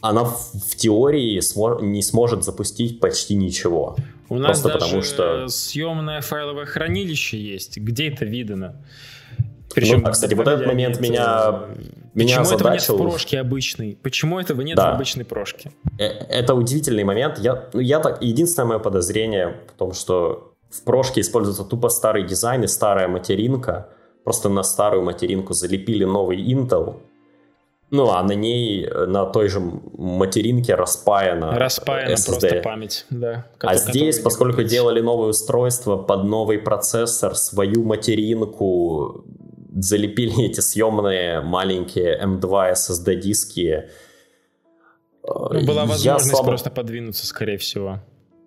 она в теории не сможет запустить почти ничего. У нас Просто даже потому что... съемное файловое хранилище есть. Где это видно? Причем, ну, кстати, вот этот момент меня, меня Почему этого нет в прошке обычной? Почему этого нет да. в обычной прошке? Э, это удивительный момент. Я, ну, я так, единственное мое подозрение в том, что в прошке используется тупо старый дизайн и старая материнка. Просто на старую материнку залепили новый Intel, ну, а на ней, э, на той же материнке распаяна Распаяна SSD. просто память, да. А здесь, поскольку делали новое устройство под новый процессор, свою материнку, залепили эти съемные маленькие M2 SSD-диски. Ну, была возможность слабо... просто подвинуться, скорее всего.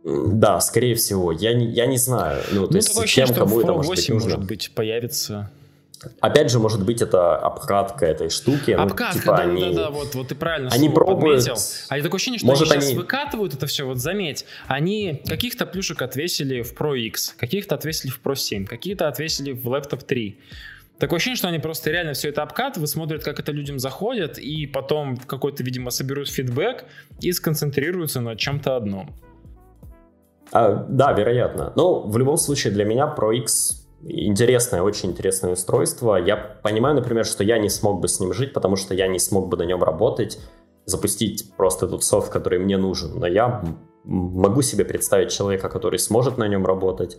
Да, скорее всего. Я не, я не знаю. Ну, то ну, есть, чем, кому это может быть нужно. может быть, появится Опять же, может быть, это обкатка этой штуки. Ну, обкатка, ну, типа, да, они, да, да, вот, вот ты правильно они пробуют, подметил. А я такое ощущение, что может, они сейчас они... выкатывают это все, вот заметь, они каких-то плюшек отвесили в Pro X, каких-то отвесили в Pro 7, какие-то отвесили в Laptop 3. Такое ощущение, что они просто реально все это обкатывают, смотрят, как это людям заходит, и потом какой-то, видимо, соберут фидбэк и сконцентрируются на чем-то одном. А, да, вероятно. Но в любом случае для меня Pro X интересное, очень интересное устройство. Я понимаю, например, что я не смог бы с ним жить, потому что я не смог бы на нем работать, запустить просто тот софт, который мне нужен. Но я могу себе представить человека, который сможет на нем работать.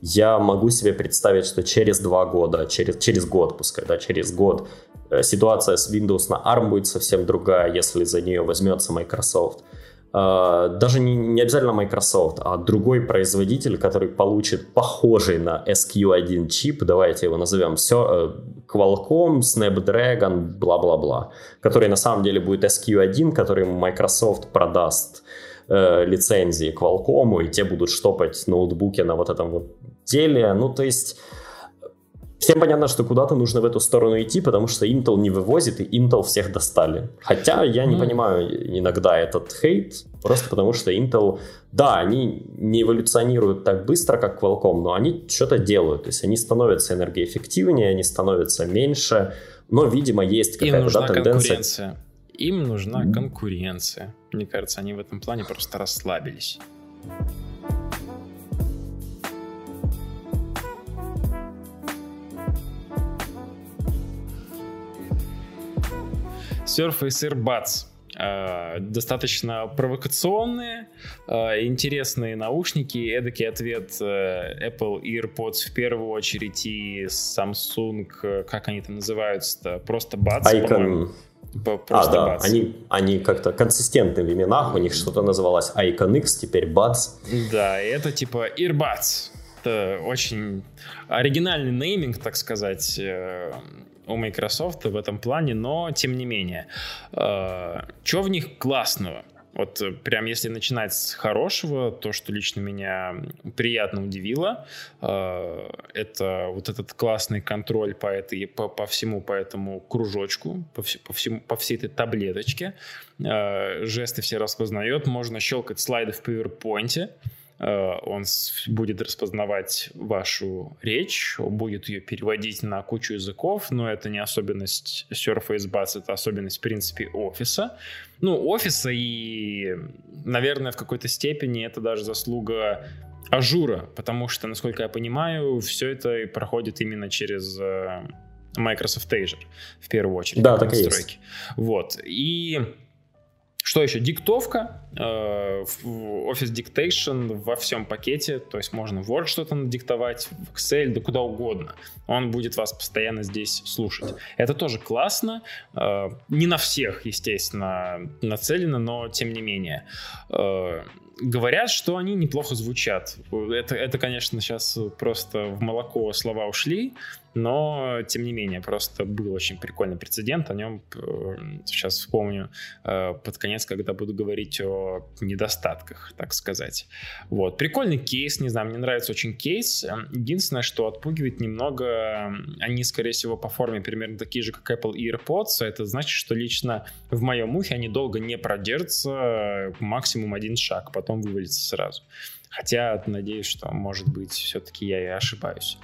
Я могу себе представить, что через два года, через, через год, пускай, да, через год э, ситуация с Windows на ARM будет совсем другая, если за нее возьмется Microsoft. А, даже не, не обязательно Microsoft, а другой производитель, который получит похожий на SQ1 чип, давайте его назовем все, э, Qualcomm, Snapdragon, бла-бла-бла, который на самом деле будет SQ1, который Microsoft продаст э, лицензии Qualcomm, и те будут штопать ноутбуки на вот этом вот деле. Ну, то есть Всем понятно, что куда-то нужно в эту сторону идти, потому что Intel не вывозит, и Intel всех достали. Хотя я не mm. понимаю иногда этот хейт, просто потому что Intel, да, они не эволюционируют так быстро, как Qualcomm, но они что-то делают. То есть они становятся энергоэффективнее, они становятся меньше, но, видимо, есть какая-то да, тенденция. Конкуренция. Им нужна конкуренция. Мне кажется, они в этом плане просто расслабились. Surface Earbuds. Uh, достаточно провокационные, uh, интересные наушники, эдакий ответ uh, Apple EarPods в первую очередь и Samsung, как они там называются-то, просто Buds, Icon. А, да, Buds. они, они как-то консистентны в именах, у них что-то называлось Icon X, теперь Buds. Да, это типа EarBuds. Это очень оригинальный нейминг, так сказать, э, у Microsoft в этом плане, но тем не менее. Э, что в них классного? Вот э, прям если начинать с хорошего, то, что лично меня приятно удивило, э, это вот этот классный контроль по, этой, по, по всему по этому кружочку, по, вс, по, всему, по всей этой таблеточке. Жесты все распознает, можно щелкать слайды в PowerPoint, Э, он будет распознавать вашу речь, будет ее переводить на кучу языков, но это не особенность Surface Buds, это особенность, в принципе, офиса. Ну, офиса и, наверное, в какой-то степени это даже заслуга Azure а, потому что, насколько я понимаю, все это проходит именно через э, Microsoft Azure, в первую очередь. Да, так и есть. Вот. И что еще? Диктовка, э, Office Dictation во всем пакете, то есть можно в Word что-то надиктовать, в Excel, да куда угодно. Он будет вас постоянно здесь слушать. Это тоже классно. Э, не на всех, естественно, нацелено, но тем не менее. Э, говорят, что они неплохо звучат. Это, это, конечно, сейчас просто в молоко слова ушли, но, тем не менее, просто был очень прикольный прецедент, о нем э, сейчас вспомню э, под конец, когда буду говорить о недостатках, так сказать. Вот, прикольный кейс, не знаю, мне нравится очень кейс. Единственное, что отпугивает немного, они, скорее всего, по форме примерно такие же, как Apple EarPods, это значит, что лично в моем ухе они долго не продержатся, максимум один шаг, потом вывалится сразу. Хотя, надеюсь, что, может быть, все-таки я и ошибаюсь.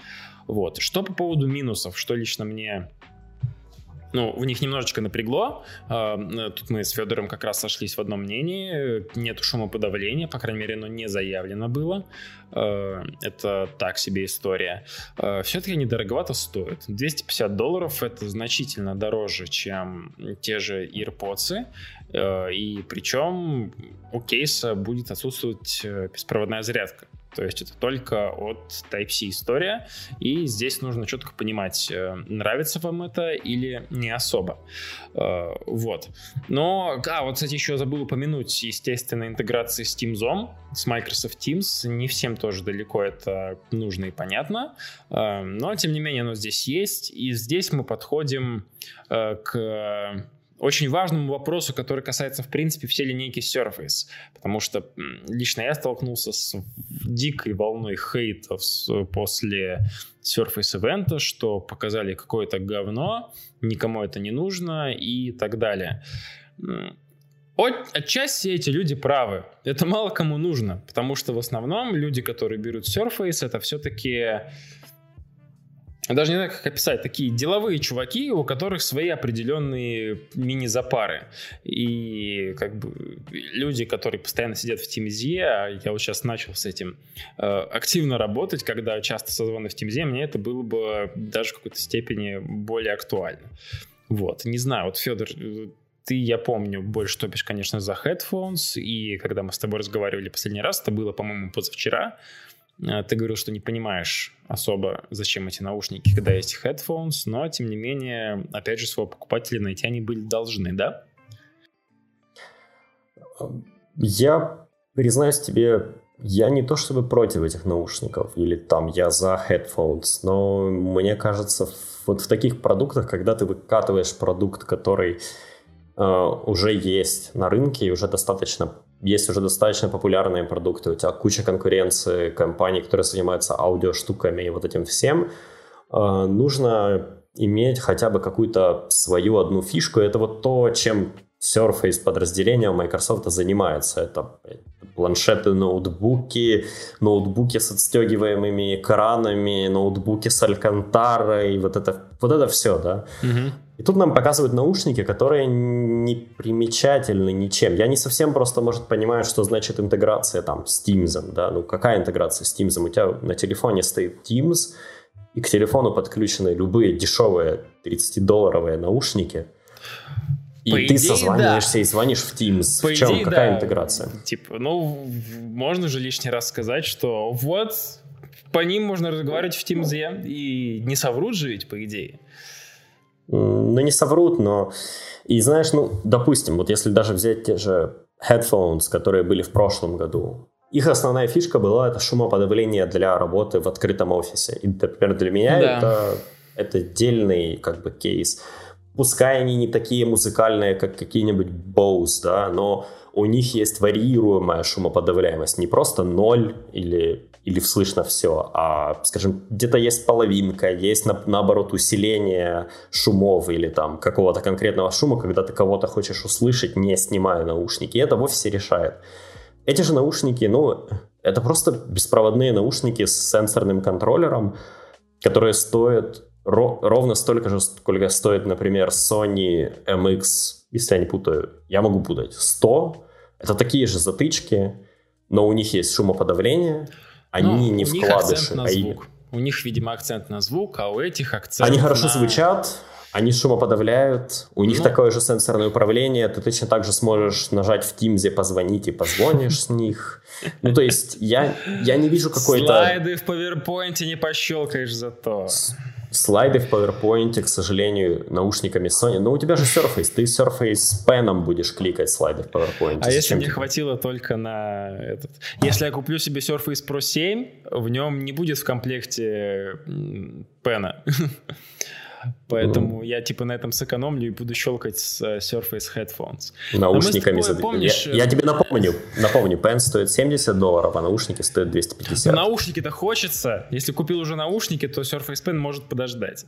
Вот. Что по поводу минусов, что лично мне ну, в них немножечко напрягло. Э, тут мы с Федором как раз сошлись в одном мнении. Нету шумоподавления, по крайней мере, оно не заявлено было. Э, это так себе история. Э, Все-таки они дороговато стоят. 250 долларов это значительно дороже, чем те же AirPods. И причем у кейса будет отсутствовать беспроводная зарядка. То есть это только от Type-C история, и здесь нужно четко понимать, э, нравится вам это или не особо. Э, вот. Но, а, вот, кстати, еще забыл упомянуть, естественно, интеграции с Teams, с Microsoft Teams. Не всем тоже далеко это нужно и понятно, э, но, тем не менее, оно здесь есть, и здесь мы подходим к очень важному вопросу, который касается, в принципе, всей линейки Surface. Потому что лично я столкнулся с дикой волной хейтов после Surface ивента, что показали какое-то говно, никому это не нужно и так далее. Отчасти эти люди правы. Это мало кому нужно, потому что в основном люди, которые берут Surface, это все-таки даже не знаю, как описать, такие деловые чуваки, у которых свои определенные мини-запары. И как бы люди, которые постоянно сидят в TeamZ, а я вот сейчас начал с этим э, активно работать, когда часто созвоны в TeamZ, мне это было бы даже в какой-то степени более актуально. Вот, не знаю, вот, Федор, ты, я помню, больше топишь, конечно, за headphones, и когда мы с тобой разговаривали последний раз, это было, по-моему, позавчера, Э, ты говорил, что не понимаешь особо, зачем эти наушники, когда есть headphones, но, тем не менее, опять же, своего покупателя найти они были должны, да? Я признаюсь тебе, я не то чтобы против этих наушников, или там я за headphones, но мне кажется, вот в таких продуктах, когда ты выкатываешь продукт, который э, уже есть на рынке и уже достаточно есть уже достаточно популярные продукты, у тебя куча конкуренции компаний, которые занимаются аудиоштуками и вот этим всем, э, нужно иметь хотя бы какую-то свою одну фишку. Это вот то, чем Surface подразделение Microsoft занимается. Это планшеты, ноутбуки, ноутбуки с отстегиваемыми экранами, ноутбуки с алькантарой, вот это, вот это все, да. Угу. И тут нам показывают наушники, которые не примечательны ничем. Я не совсем просто, может, понимаю, что значит интеграция там с Teams, да, ну какая интеграция с Teams? У тебя на телефоне стоит Teams, и к телефону подключены любые дешевые 30-долларовые наушники, и По ты идее, созваниваешься да. и звонишь в Teams. По в чем? Идее, Какая да. интеграция? Типа, ну, можно же лишний раз сказать, что вот по ним можно разговаривать в Teams, и не соврут же ведь, по идее. Ну, не соврут, но... И знаешь, ну, допустим, вот если даже взять те же headphones, которые были в прошлом году, их основная фишка была это шумоподавление для работы в открытом офисе. И, например, для меня да. это, это отдельный как бы кейс. Пускай они не такие музыкальные, как какие-нибудь Bose, да, но у них есть варьируемая шумоподавляемость. Не просто ноль или или слышно все, а, скажем, где-то есть половинка, есть, на, наоборот, усиление шумов или там какого-то конкретного шума, когда ты кого-то хочешь услышать, не снимая наушники, и это в офисе решает. Эти же наушники, ну, это просто беспроводные наушники с сенсорным контроллером, которые стоят ро- ровно столько же, сколько стоит, например, Sony MX, если я не путаю, я могу путать, 100. Это такие же затычки, но у них есть шумоподавление, они Но не вкладыши. на звук. У них, видимо, акцент на звук, а у этих акцент Они хорошо на... звучат, они шумоподавляют, у них ну, такое же сенсорное управление, ты точно так же сможешь нажать в Teams, позвонить и позвонишь с них. Ну, то есть, я, я не вижу какой-то... Слайды в PowerPoint не пощелкаешь зато слайды в PowerPoint, к сожалению, наушниками Sony. Но у тебя же Surface, ты Surface Pen будешь кликать слайды в PowerPoint. А если мне хватило только на этот... Если я куплю себе Surface Pro 7, в нем не будет в комплекте пена. (laughs) Поэтому mm. я типа на этом сэкономлю и буду щелкать с uh, Surface Headphones. Наушниками. За... Помнишь... Я, я тебе напомню, напомню, Pen стоит 70 долларов, а наушники стоят 250. Но наушники-то хочется. Если купил уже наушники, то Surface Pen может подождать.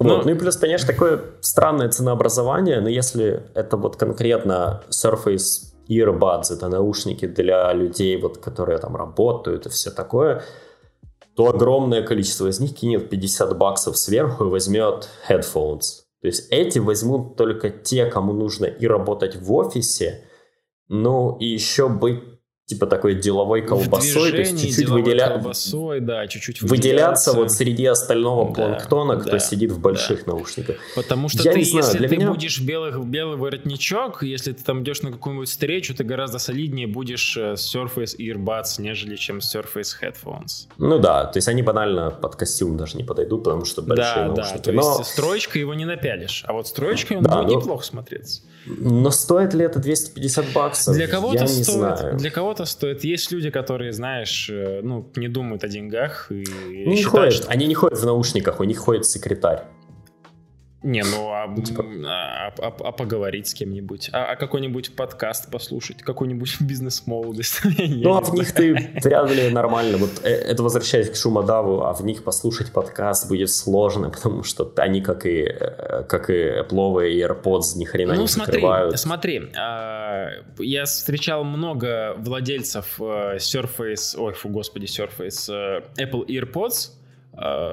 Но... Вот. Ну и плюс, конечно, такое странное ценообразование, но если это вот конкретно Surface Earbuds, это наушники для людей, вот, которые там работают и все такое, то огромное количество из них кинет 50 баксов сверху и возьмет headphones. То есть эти возьмут только те, кому нужно и работать в офисе, ну и еще быть типа такой деловой колбасой, то есть чуть-чуть выделя... колбасой, да, чуть-чуть выделяться вот среди остального да, планктона, кто да, сидит в больших да. наушниках. Потому что Я ты, знаю, если ты меня... будешь белый, белый воротничок, если ты там идешь на какую-нибудь встречу, ты гораздо солиднее будешь э, Surface Earbuds, нежели чем Surface Headphones. Ну да, то есть они банально под костюм даже не подойдут, потому что большие да, наушники. Да, то Но... есть строечкой его не напялишь, а вот строечкой он да, будет но... неплохо смотреться. Но стоит ли это 250 баксов? Для кого-то стоит. Для кого-то стоит. Есть люди, которые, знаешь, э, ну, не думают о деньгах и не считают, ходят. Что... Они не ходят в наушниках, у них ходит секретарь. Не, ну а, ну, типа... а, а, а, а поговорить с кем-нибудь, а, а какой-нибудь подкаст послушать, какой-нибудь (laughs) бизнес-молодость. (laughs) Ну, а в них ты вряд ли нормально. Вот э, это возвращаясь к шумодаву, а в них послушать подкаст будет сложно, (laughs) потому что они, как и, э, как и Apple и AirPods, ни хрена ну, не смотри, закрывают. смотри, а, я встречал много владельцев э, Surface, ой, фу, господи, Surface, Apple AirPods,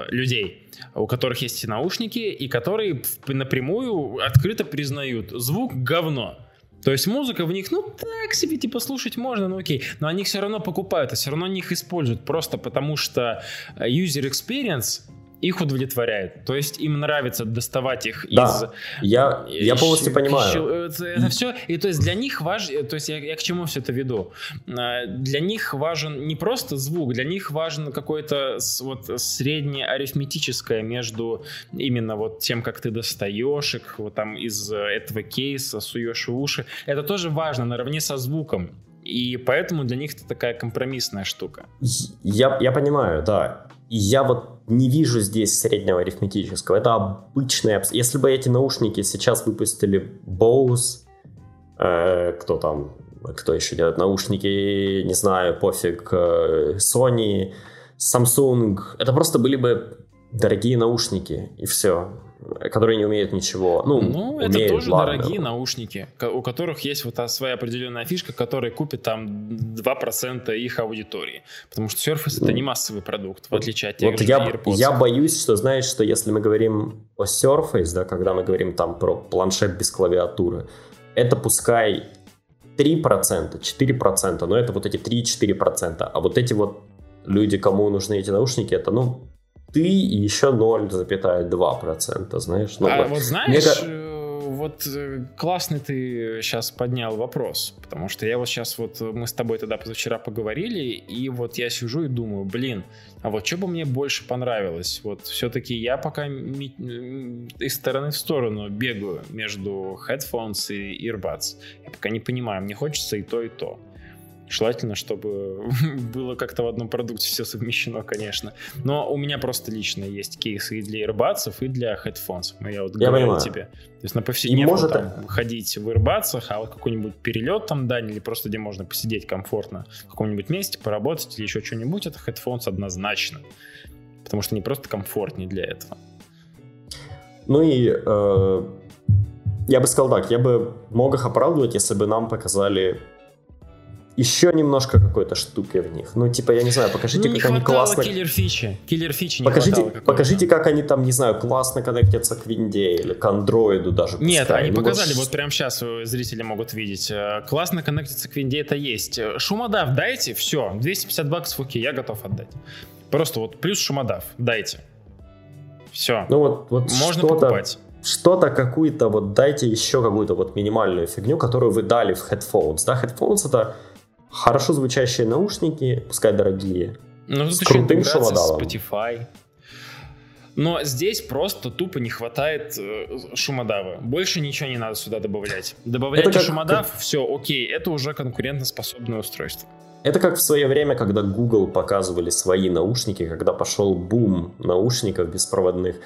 людей, у которых есть наушники, и которые напрямую открыто признают, звук говно. То есть музыка в них, ну так себе, типа слушать можно, ну окей, но они все равно покупают, а все равно они их используют, просто потому что э, user experience их удовлетворяет. То есть им нравится доставать их да, из... я, я полностью понимаю. Это, это все, и то есть для них важно, то есть я, я к чему все это веду? А, для них важен не просто звук, для них важен какое-то вот среднее арифметическое между именно вот тем, как ты достаешь их вот там из этого кейса, суешь в уши. Это тоже важно наравне со звуком. И поэтому для них это такая компромиссная штука. Я, я понимаю, да. Я вот не вижу здесь среднего арифметического. Это обычные... Если бы эти наушники сейчас выпустили Bose, э, кто там, кто еще делает наушники, не знаю, пофиг, э, Sony, Samsung, это просто были бы дорогие наушники, и все которые не умеют ничего. Ну, ну умеют, это тоже ладно. дорогие наушники, у которых есть вот своя определенная фишка, которая купит там 2% их аудитории. Потому что Surface это не массовый продукт, в отличие от тех вот же я, AirPods. Я боюсь, что, знаешь, что если мы говорим о Surface, да, когда мы говорим там про планшет без клавиатуры, это пускай 3%, 4%, но это вот эти 3-4%. А вот эти вот люди, кому нужны эти наушники, это, ну, ты и еще 0,2%, знаешь. Ну, а вот знаешь, мне... Э, вот э, классный ты сейчас поднял вопрос, потому что я вот сейчас вот, мы с тобой тогда позавчера поговорили, и вот я сижу и думаю, блин, а вот что бы мне больше понравилось? Вот все-таки я пока из стороны в сторону бегаю между headphones и earbuds. Я пока не понимаю, мне хочется и то, и то. Желательно, чтобы (laughs) было как-то в одном продукте все совмещено, конечно. Но у меня просто лично есть кейсы и для AirBuds, и для headphones. Я вот я говорил тебе. То есть на повседневку может... там, ходить в AirBuds, а вот какой-нибудь перелет там, да, или просто где можно посидеть комфортно в каком-нибудь месте, поработать или еще что-нибудь, это headphones однозначно. Потому что не просто комфортнее для этого. Ну и э, я бы сказал так, я бы мог их оправдывать, если бы нам показали еще немножко какой-то штуки в них. Ну, типа, я не знаю, покажите, ну, как они классно... киллер фичи. Киллер фичи не покажите, покажите, как они там, не знаю, классно коннектятся к винде или к андроиду даже. Пускай. Нет, они ну, показали, вот... вот прямо сейчас зрители могут видеть. Э, классно коннектиться к винде, это есть. Шумодав дайте, все, 250 баксов, окей, я готов отдать. Просто вот плюс шумодав, дайте. Все. Ну вот, вот Можно покупать что-то какую-то, вот дайте еще какую-то вот минимальную фигню, которую вы дали в headphones. Да, headphones это хорошо звучащие наушники, пускай дорогие, ну, с крутым шумодавом. Spotify. Но здесь просто тупо не хватает э, шумодава. Больше ничего не надо сюда добавлять. Добавляйте как, шумодав, как... все, окей, это уже конкурентоспособное устройство. Это как в свое время, когда Google показывали свои наушники, когда пошел бум наушников беспроводных.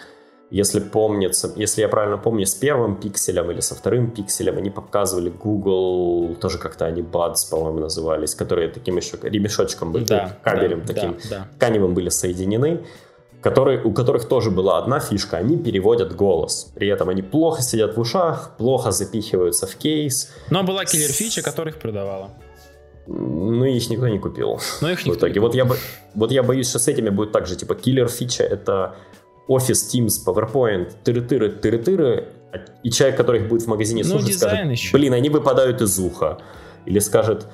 Если помнится, если я правильно помню, с первым пикселем или со вторым пикселем они показывали Google, тоже как-то они Buds, по-моему, назывались, которые таким еще ремешочком были, да, кабелем да, таким да, да. тканевым были соединены, которые, у которых тоже была одна фишка, они переводят голос. При этом они плохо сидят в ушах, плохо запихиваются в кейс. Но была киллер-фича, которых продавала. Ну, их никто не купил. Но их никто в итоге. Не вот, я, вот я боюсь, что с этими будет так же, типа, киллер-фича — это Office, Teams, PowerPoint, тыры-тыры, тыры-тыры, и человек, который их будет в магазине ну, слушать, скажет, еще. блин, они выпадают из уха. Или скажет,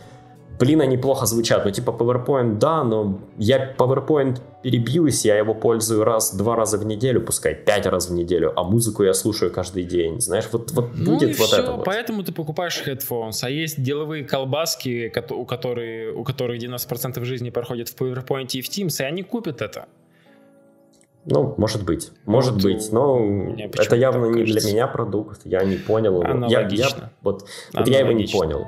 блин, они плохо звучат. Ну, типа PowerPoint, да, но я PowerPoint перебьюсь, я его пользую раз, два раза в неделю, пускай пять раз в неделю, а музыку я слушаю каждый день. Знаешь, вот, вот ну будет вот все, это вот. Поэтому ты покупаешь headphones, а есть деловые колбаски, у, которых, у которых 90% жизни проходит в PowerPoint и в Teams, и они купят это. Ну, может быть, может вот быть, но это явно не для меня продукт, я не понял его. Я, я, вот вот я его не понял.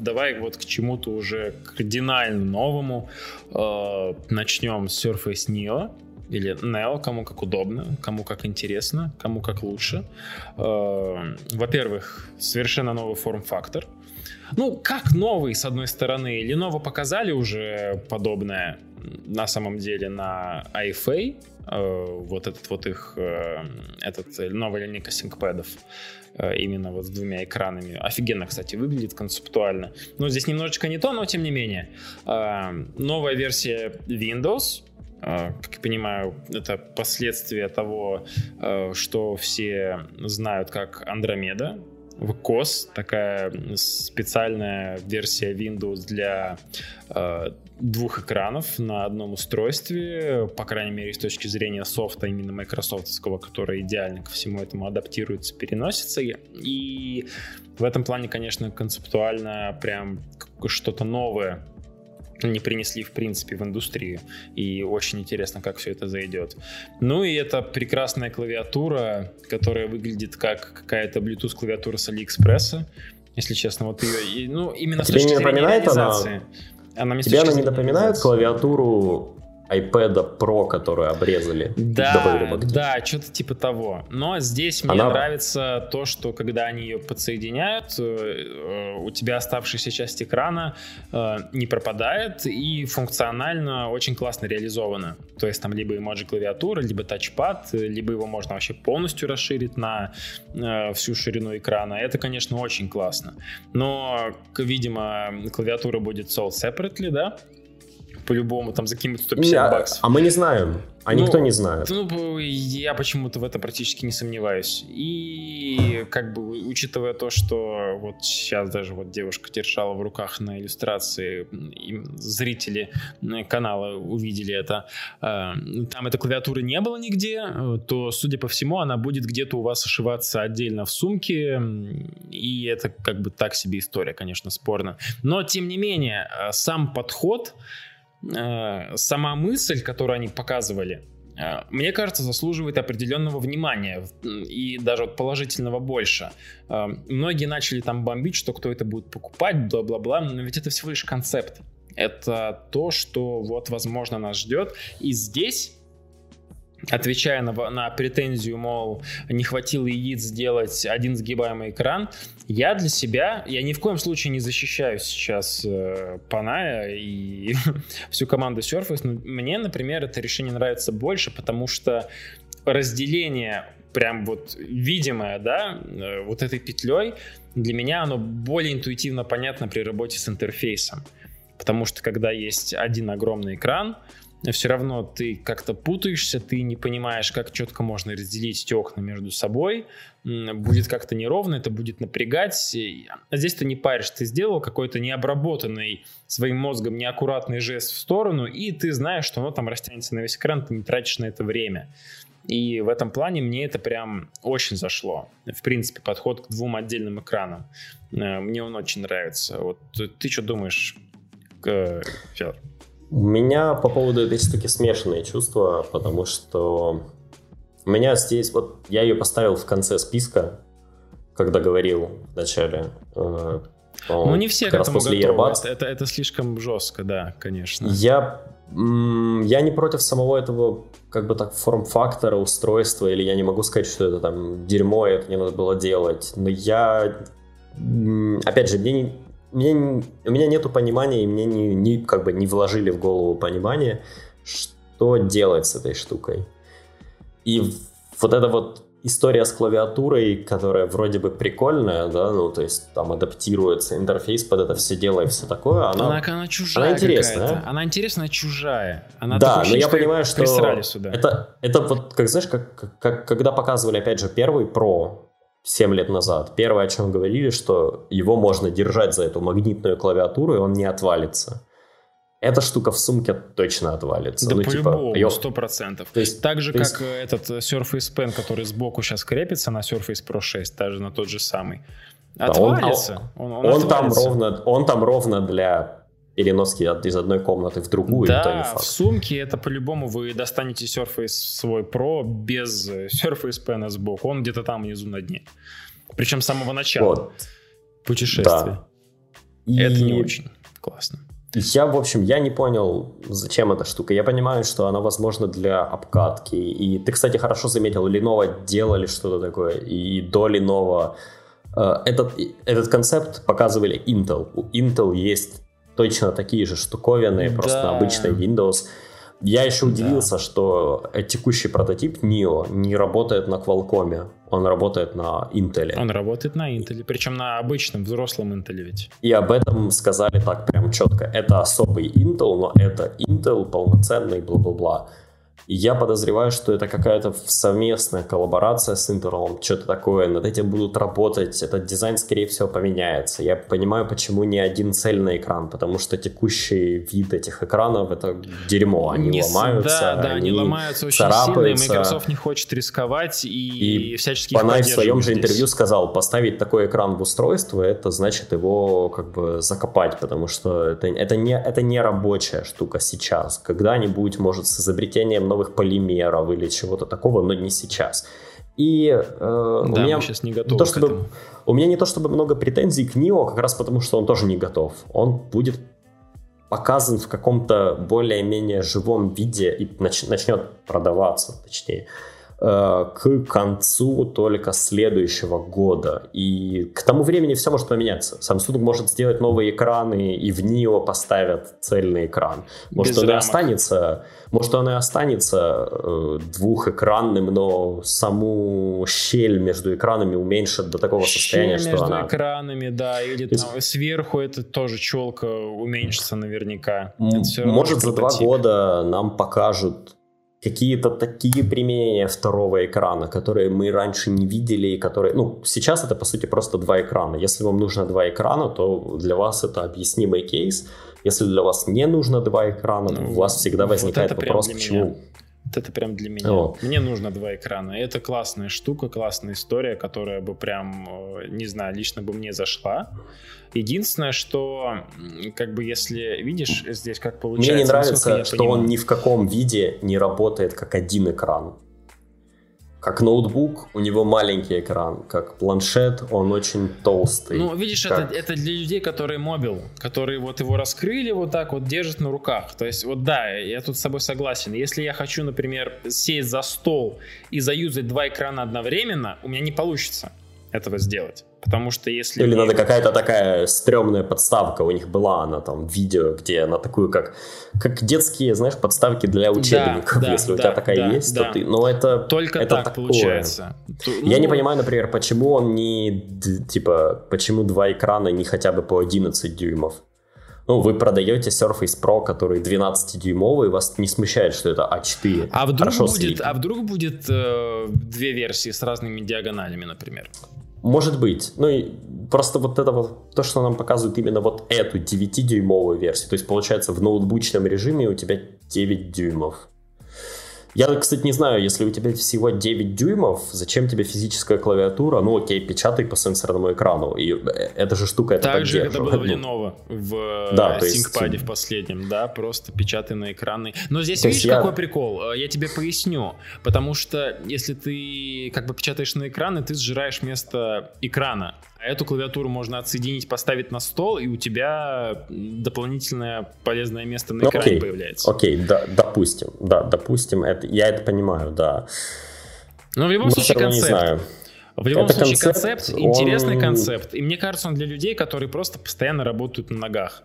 давай вот к чему-то уже кардинально новому. Э, начнем с Surface Neo или Neo, кому как удобно, кому как интересно, кому как лучше. Э, во-первых, совершенно новый форм-фактор. Ну, как новый, с одной стороны. Lenovo показали уже подобное на самом деле на iFA, э, вот этот вот их, этот новая линейка. Э, именно вот с двумя экранами. Офигенно, кстати, выглядит концептуально. Но здесь немножечко не то, но тем не менее. Э, новая версия Windows, э, как я понимаю, это последствия того, что все знают как Андромеда, COS, такая специальная версия Windows для э, двух экранов на одном устройстве, по крайней мере, с точки зрения софта, именно майкрософтского, который идеально ко всему этому адаптируется, переносится. И в этом плане, конечно, концептуально прям что-то новое не принесли, в принципе, в индустрию. И очень интересно, как все это зайдет. Ну и это прекрасная клавиатура, которая выглядит как какая-то Bluetooth клавиатура с Алиэкспресса. Если честно, вот ее, ну, именно а с точки не зрения реализации. Она... Она Тебе она не напоминает клавиатуру iPad Pro, который обрезали. Да, да, что-то типа того. Но здесь мне Она... нравится то, что когда они ее подсоединяют, э, э, у тебя оставшаяся часть экрана э, не пропадает и функционально очень классно реализована. То есть там либо эмоджи клавиатура, либо тачпад, либо его можно вообще полностью расширить на всю ширину экрана. Это, конечно, очень классно. Но, видимо, клавиатура будет sold separately, да? По-любому, там за какие-то 150 не, баксов. А мы не знаем. А ну, никто не знает. Ну, я почему-то в это практически не сомневаюсь. И как бы учитывая то, что вот сейчас даже вот девушка держала в руках на иллюстрации, и зрители канала увидели это, э, там этой клавиатуры не было нигде, то, судя по всему, она будет где-то у вас ошиваться отдельно в сумке, и это как бы так себе история, конечно, спорно. Но, тем не менее, э, сам подход Э, сама мысль, которую они показывали, э, мне кажется, заслуживает определенного внимания и даже вот положительного больше. Э, многие начали там бомбить, что кто это будет покупать, бла-бла-бла, но ведь это всего лишь концепт. Это то, что вот, возможно, нас ждет. И здесь отвечая на, на претензию, мол, не хватило яиц сделать один сгибаемый экран, я для себя, я ни в коем случае не защищаю сейчас э, Паная и (laughs) всю команду Surface, но мне, например, это решение нравится больше, потому что разделение прям вот видимое, да, э, вот этой петлей, для меня оно более интуитивно понятно при работе с интерфейсом. Потому что когда есть один огромный экран, все равно ты как-то путаешься, ты не понимаешь, как четко можно разделить эти окна между собой, будет как-то неровно, это будет напрягать. А здесь ты не паришь, ты сделал какой-то необработанный своим мозгом неаккуратный жест в сторону, и ты знаешь, что оно там растянется на весь экран, ты не тратишь на это время. И в этом плане мне это прям очень зашло. В принципе, подход к двум отдельным экранам. Э, мне он очень нравится. Вот ты что думаешь, Федор? У меня по поводу этой штуки смешанные чувства, потому что у меня здесь, вот я ее поставил в конце списка, когда говорил в начале. Э, ну, не все к этому после готовы. Это, это, это слишком жестко, да, конечно. Я, я не против самого этого, как бы так, форм-фактора, устройства, или я не могу сказать, что это там дерьмо, это не надо было делать. Но я, опять же, мне не, мне, у меня нету понимания, и мне не, не, как бы не вложили в голову понимание, что делать с этой штукой. И вот это вот история с клавиатурой, которая вроде бы прикольная, да, ну, то есть там адаптируется интерфейс под это все дело и все такое, она, она, она чужая она интересная. Она интересная, чужая. Она да, но я понимаю, что сюда. Это, это вот, как знаешь, как, как, когда показывали, опять же, первый Pro 7 лет назад, первое, о чем говорили, что его можно держать за эту магнитную клавиатуру, и он не отвалится эта штука в сумке точно отвалится. Да ну, типа, по-любому, сто процентов. То есть, так же, есть... как э, этот Surface Pen, который сбоку сейчас крепится на Surface Pro 6, даже на тот же самый. Отвалится. Да, он, он, он, он, там ровно, он там ровно для переноски из одной комнаты в другую. Да, в сумке это по-любому вы достанете Surface свой Pro без Surface Pen сбоку. Он где-то там внизу на дне. Причем с самого начала вот. путешествия. Да. И... Это не очень классно. Я, в общем, я не понял, зачем эта штука. Я понимаю, что она, возможно, для обкатки. И ты, кстати, хорошо заметил, Lenovo делали что-то такое. И до Lenovo э, этот, этот концепт показывали Intel. У Intel есть точно такие же штуковины, да. просто на обычной Windows. Я еще удивился, да. что текущий прототип NIO не работает на Qualcomm, он работает на Intel. Он работает на Intel, причем на обычном взрослом Intel ведь. И об этом сказали так прям четко. Это особый Intel, но это Intel полноценный, бла-бла-бла. И я подозреваю, что это какая-то совместная коллаборация с Intel, что-то такое, над этим будут работать, этот дизайн, скорее всего, поменяется. Я понимаю, почему не один цельный экран, потому что текущий вид этих экранов — это дерьмо, они не, ломаются, Да, да, они, они ломаются очень царапаются. сильно, и Microsoft не хочет рисковать и, и всячески Панай в своем же интервью здесь. сказал, поставить такой экран в устройство, это значит его как бы закопать, потому что это, это, не, это не рабочая штука сейчас. Когда-нибудь, может, с изобретением новых новых полимеров или чего-то такого, но не сейчас. И э, да, у меня сейчас не готовы то, чтобы, У меня не то чтобы много претензий к Нио, как раз потому, что он тоже не готов. Он будет показан в каком-то более-менее живом виде и нач- начнет продаваться, точнее. Э, к концу только следующего года. И к тому времени все может поменяться. Samsung может сделать новые экраны, и в нее поставят цельный экран. Может, Без он рамок. и останется, может, он и останется э, двухэкранным, но саму щель между экранами уменьшит до такого щель состояния, что между она... экранами, да, или там есть... сверху это тоже челка уменьшится наверняка. Может, за два года нам покажут какие-то такие применения второго экрана, которые мы раньше не видели, и которые, ну, сейчас это по сути просто два экрана. Если вам нужно два экрана, то для вас это объяснимый кейс. Если для вас не нужно два экрана, ну, у вас всегда возникает вот вопрос, почему. Меня. Вот это прям для меня. Вот. Мне нужно два экрана. Это классная штука, классная история, которая бы прям, э, не знаю, лично бы мне зашла. Единственное, что, как бы, если видишь здесь, как получается... Мне не нравится, что понимаю. он ни в каком виде не работает как один экран. Как ноутбук, у него маленький экран, как планшет, он очень толстый. Ну, видишь, как... это, это для людей, которые мобил, которые вот его раскрыли вот так вот, держат на руках. То есть, вот да, я тут с тобой согласен. Если я хочу, например, сесть за стол и заюзать два экрана одновременно, у меня не получится этого сделать. Потому что если... Или надо какая-то такая стрёмная подставка, у них была она там, видео, где она такую, как, как детские, знаешь, подставки для учебников, да, если да, у тебя такая да, есть, да. то ты... Но это... Только это так такое. получается. Я ну... не понимаю, например, почему он не... Типа, почему два экрана не хотя бы по 11 дюймов? ну, вы продаете Surface Pro, который 12-дюймовый, вас не смущает, что это А4. А вдруг будет, а вдруг будет э, две версии с разными диагоналями, например? Может быть. Ну и просто вот это вот, то, что нам показывают именно вот эту 9-дюймовую версию. То есть, получается, в ноутбучном режиме у тебя 9 дюймов. Я, кстати, не знаю, если у тебя всего 9 дюймов, зачем тебе физическая клавиатура? Ну, окей, печатай по сенсорному экрану. И э, эта же штука это Так же, это было в (laughs) Lenovo в да, ThinkPad есть... в последнем, да, просто печатай на экраны. Но здесь, то видишь, я... какой прикол? Э, я тебе поясню. Потому что если ты как бы печатаешь на экраны, ты сжираешь место экрана. А эту клавиатуру можно отсоединить, поставить на стол, и у тебя дополнительное полезное место на ну, экране окей, появляется. Окей, да, допустим, да, допустим, это, я это понимаю, да. Но в любом Но случае концепт. Не знаю. В любом это случае концепт, концепт он... интересный концепт. И мне кажется, он для людей, которые просто постоянно работают на ногах.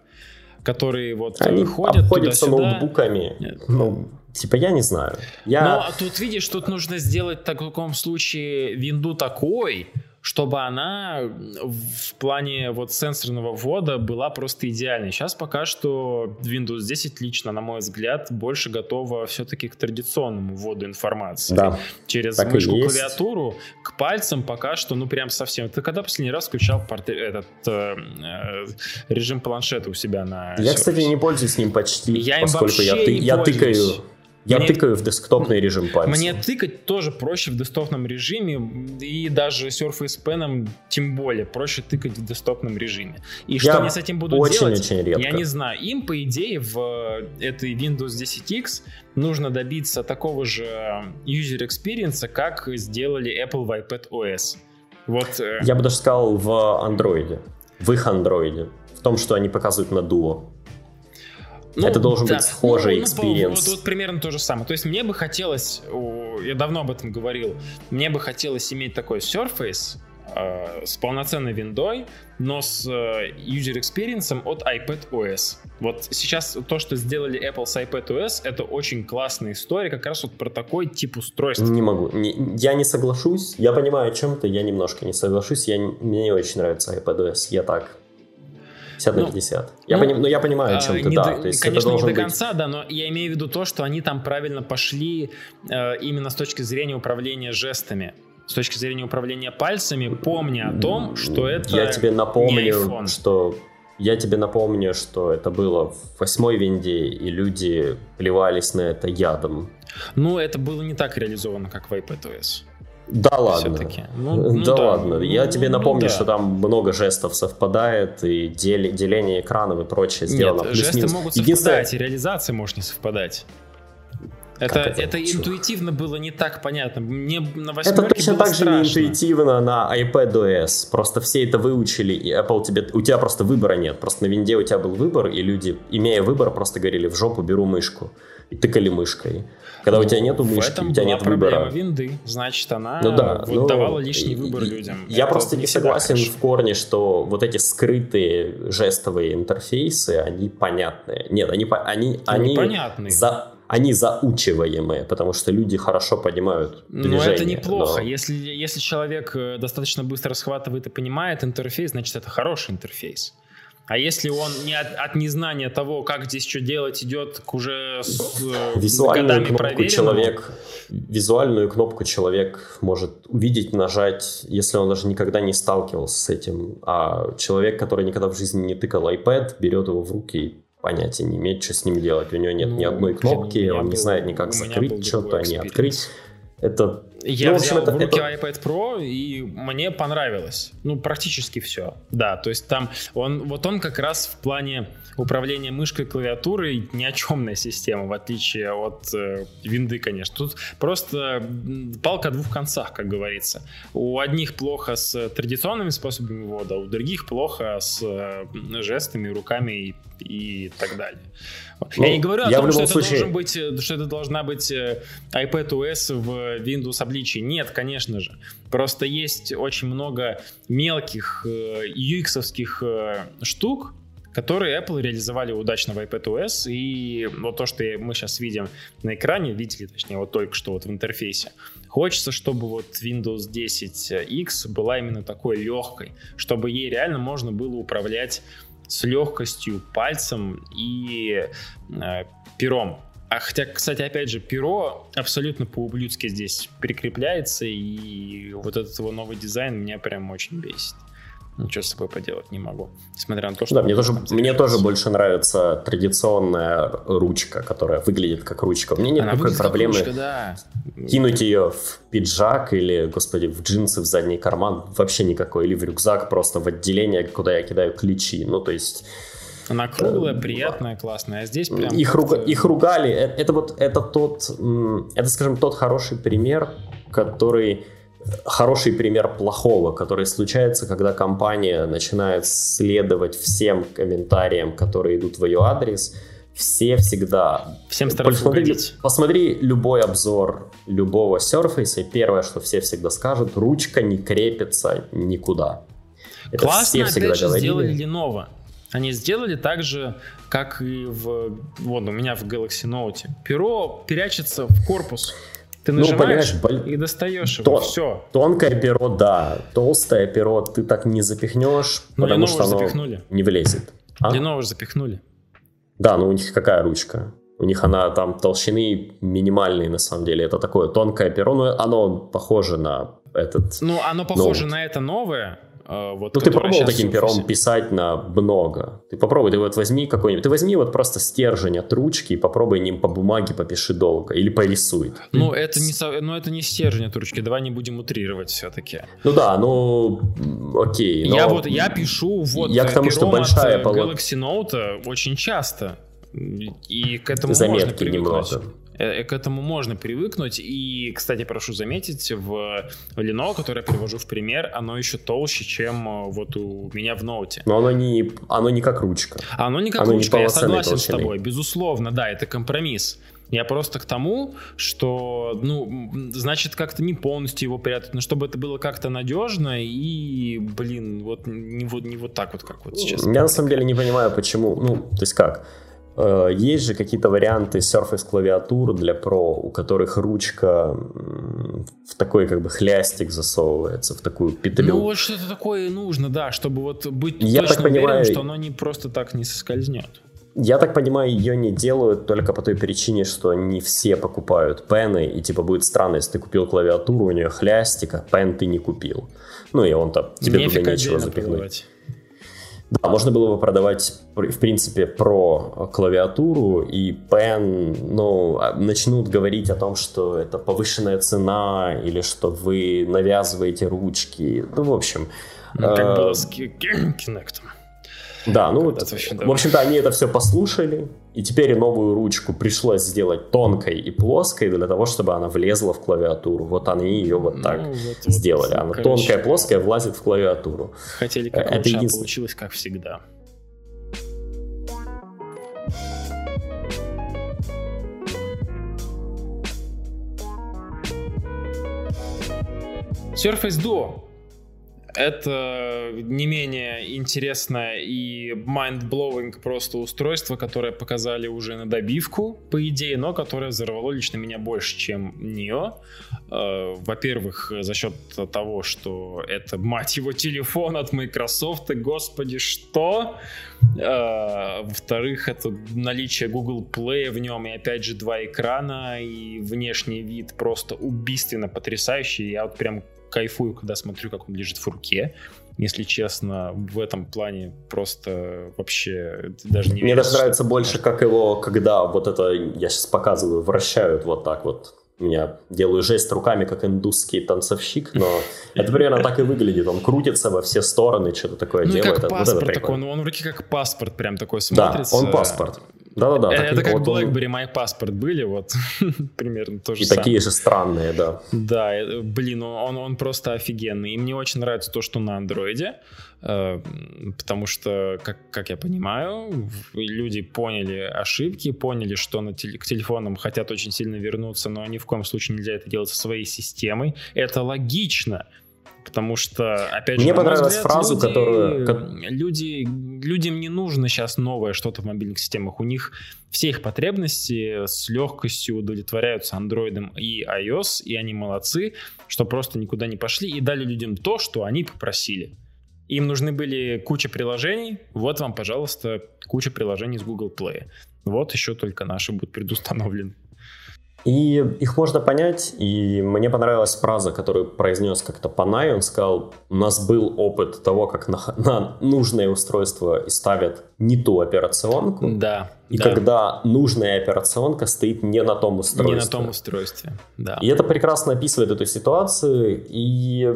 Которые вот Они ходят обходятся туда-сюда. ноутбуками. Нет. Ну, Типа, я не знаю. Я... Ну, а тут, видишь, тут нужно сделать в таком случае винду такой, чтобы она в плане вот сенсорного ввода была просто идеальной. Сейчас пока что Windows 10 лично, на мой взгляд, больше готова все-таки к традиционному вводу информации. Да, Через мышку, клавиатуру, к пальцам пока что, ну прям совсем. Ты когда последний раз включал этот э, э, режим планшета у себя на... Я, кстати, не пользуюсь ним почти, я поскольку я, ты, я тыкаю я мне, тыкаю в десктопный режим пальцем. Мне тыкать тоже проще в десктопном режиме, и даже Surface Pen тем более проще тыкать в десктопном режиме. И я что они с этим будут очень, делать, очень редко. я не знаю. Им, по идее, в этой Windows 10X нужно добиться такого же user experience, как сделали Apple в iPad OS. Вот, э, я бы даже сказал в Android, в их Android, в том, что они показывают на Duo. Ну, это должен да. быть схожий ну, ну, вот, вот примерно то же самое. То есть мне бы хотелось, я давно об этом говорил, мне бы хотелось иметь такой Surface э, с полноценной виндой, но с э, user experience от iPad OS. Вот сейчас то, что сделали Apple с iPad OS, это очень классная история, как раз вот про такой тип устройства. Не могу. Не, я не соглашусь. Я понимаю о чем-то, я немножко не соглашусь. Я, мне не очень нравится iPad OS. Я так 50 на 50. Ну, я, ну, поним, ну, я понимаю, о чем а, ты, да. До, то есть конечно, не до конца, быть... да, но я имею в виду то, что они там правильно пошли э, именно с точки зрения управления жестами. С точки зрения управления пальцами, помня о том, что это Я тебе напомню, что я тебе напомню, что это было в восьмой винде, и люди плевались на это ядом. Ну, это было не так реализовано, как в iPadOS. Да ладно. Ну, (laughs) ну, да, да ладно. Я ну, тебе ну напомню, ну, да. что там много жестов совпадает, и дел, деление экранов и прочее сделано. Нет, жесты могут Единственное... совпадать, и реализация может не совпадать. Это, это, это интуитивно было не так понятно. Мне на Это точно так же не интуитивно на iPad OS. Просто все это выучили, и Apple тебе... У тебя просто выбора нет. Просто на винде у тебя был выбор, и люди, имея выбор, просто говорили, в жопу беру мышку. И тыкали мышкой. Когда у тебя нету мышки, этом у тебя нет выбора. винды, значит, она ну, да, вот ну, давала лишний выбор людям. Я Это просто не согласен в корне, что вот эти скрытые жестовые интерфейсы, они понятные. Нет, они, они, они, они за, они заучиваемые, потому что люди хорошо понимают движение. Но это неплохо. Но... Если, если человек э, достаточно быстро схватывает и понимает интерфейс, значит, это хороший интерфейс. А если он не от, от незнания того, как здесь что делать, идет к уже с э, визуальную кнопку человек, визуальную кнопку человек может увидеть, нажать, если он даже никогда не сталкивался с этим. А человек, который никогда в жизни не тыкал iPad, берет его в руки и понятия не имеет, что с ним делать. У него нет ну, ни одной кнопки, он не знает никак закрыть что-то, не открыть. Это я ну, взял в, общем, в руки это... iPad Pro, и мне понравилось. Ну, практически все. Да, то есть там он, вот он как раз в плане управления мышкой клавиатурой ни о чемная система, в отличие от э, винды, конечно. Тут просто палка о двух концах, как говорится. У одних плохо с традиционными способами ввода, у других плохо с э, жестами, руками и, и так далее. Ну, я не говорю о том, что это, случае... должен быть, э, что это должна быть э, iPad OS в Windows обличии. Нет, конечно же. Просто есть очень много мелких UX-овских э, штук, которые Apple реализовали удачно в iPadOS, и вот то, что мы сейчас видим на экране, видели, точнее, вот только что вот в интерфейсе, хочется, чтобы вот Windows 10X была именно такой легкой, чтобы ей реально можно было управлять с легкостью пальцем и э, пером. А хотя, кстати, опять же, перо абсолютно по-ублюдски здесь прикрепляется, и вот этот его новый дизайн меня прям очень бесит ничего с собой поделать не могу. Несмотря на то, что... Да, мне тоже, мне тоже больше нравится традиционная ручка, которая выглядит как ручка. Мне нет Она никакой проблемы ручка, да. кинуть ее в пиджак или, господи, в джинсы в задний карман. Вообще никакой. Или в рюкзак просто в отделение, куда я кидаю ключи. Ну, то есть... Она круглая, приятная, классная, а здесь прям... Их, руга... их ругали. Это, это вот, это тот, это, скажем, тот хороший пример, который хороший пример плохого, который случается, когда компания начинает следовать всем комментариям, которые идут в ее адрес. Все всегда... Всем стараются посмотри, угодить. посмотри любой обзор любого Surface, и первое, что все всегда скажут, ручка не крепится никуда. Это Классно, все всегда опять же, говорили. сделали Lenovo. Они сделали так же, как и в... Вот у меня в Galaxy Note. Перо прячется в корпус. Ты ну, нажимаешь ну, бол... и достаешь его, все. Тонкое перо, да. Толстое перо ты так не запихнешь, Но потому что оно запихнули. не влезет. А? Lenovo же запихнули. Да, но у них какая ручка? У них она там толщины минимальные на самом деле. Это такое тонкое перо, но оно похоже на этот... Ну, оно похоже ноут. на это новое, вот, ну, ты пробовал таким пером писать на много. Ты попробуй, ты вот возьми какой-нибудь, ты возьми вот просто стержень от ручки и попробуй ним по бумаге попиши долго или порисуй. Ну, это не, ну, это не стержень от ручки, давай не будем утрировать все-таки. Ну да, ну, окей. Но... Я вот, я пишу вот я к тому, что большая от Galaxy Note очень часто. И к этому Заметки можно привыкнуть. немного. Э, к этому можно привыкнуть. И, кстати, прошу заметить, в Lenovo, которое я привожу в пример, оно еще толще, чем э, вот у меня в ноуте. Но оно не, оно не как ручка. Оно не как оно ручка, не я согласен толщины. с тобой. Безусловно, да, это компромисс. Я просто к тому, что, ну, значит, как-то не полностью его прятать, но чтобы это было как-то надежно и, блин, вот не вот, не вот так вот, как вот сейчас. Я на самом деле не понимаю, почему, ну, то есть как, Э, есть же какие-то варианты Surface клавиатур для Pro, у которых ручка в такой как бы хлястик засовывается, в такую петлю. Ну вот что-то такое нужно, да, чтобы вот быть Я точно так понимаю, уверен, что оно не просто так не соскользнет. Я так понимаю, ее не делают только по той причине, что не все покупают пены, и типа будет странно, если ты купил клавиатуру, у нее хлястика, пен ты не купил. Ну и он-то тебе Нефиг туда нечего запихнуть. Продавать. Да, можно было бы продавать, в принципе, про клавиатуру, и Pen, ну, а, начнут говорить о том, что это повышенная цена, или что вы навязываете ручки. Ну, в общем... Ну, как э, было с Kinect. Да, ну вот, в общем-то, они это все послушали, и теперь новую ручку пришлось сделать тонкой и плоской для того, чтобы она влезла в клавиатуру. Вот они ее вот так ну, вот, сделали. Вот, она короче, тонкая, плоская, влазит в клавиатуру. Хотели как это лучше, един... получилось как всегда. Surface Duo это не менее интересное и mind-blowing просто устройство, которое показали уже на добивку, по идее, но которое взорвало лично меня больше, чем нее. Э, во-первых, за счет того, что это, мать его, телефон от Microsoft, и, господи, что? Э, во-вторых, это наличие Google Play в нем, и опять же два экрана, и внешний вид просто убийственно потрясающий. Я вот прям кайфую, когда смотрю, как он лежит в руке. Если честно, в этом плане просто вообще даже не Мне даже нравится больше, как его, когда вот это, я сейчас показываю, вращают вот так вот меня делаю жест руками, как индусский танцовщик, но (laughs) это примерно так и выглядит. Он крутится во все стороны, что-то такое ну, делает. Как паспорт вот такой, он, он в руке как паспорт прям такой смотрится. Да, он паспорт. Да-да-да. Это как вот BlackBerry он... My Passport были, вот (laughs) примерно то же И самое. такие же странные, да. Да, э, блин, он, он просто офигенный. И мне очень нравится то, что на андроиде, э, потому что, как, как я понимаю, люди поняли ошибки, поняли, что на теле, к телефонам хотят очень сильно вернуться, но ни в коем случае нельзя это делать со своей системой. Это логично, Потому что, опять же, мне понравилась взгляд, фразу, люди, которую... Люди, людям не нужно сейчас новое что-то в мобильных системах. У них все их потребности с легкостью удовлетворяются андроидом и iOS, и они молодцы, что просто никуда не пошли и дали людям то, что они попросили. Им нужны были куча приложений, вот вам, пожалуйста, куча приложений с Google Play. Вот еще только наши будут предустановлены. И их можно понять, и мне понравилась фраза, которую произнес как-то Панай, он сказал, у нас был опыт того, как на, на нужное устройство ставят не ту операционку, да, и да. когда нужная операционка стоит не на том устройстве. Не на том устройстве, да. И это прекрасно описывает эту ситуацию, и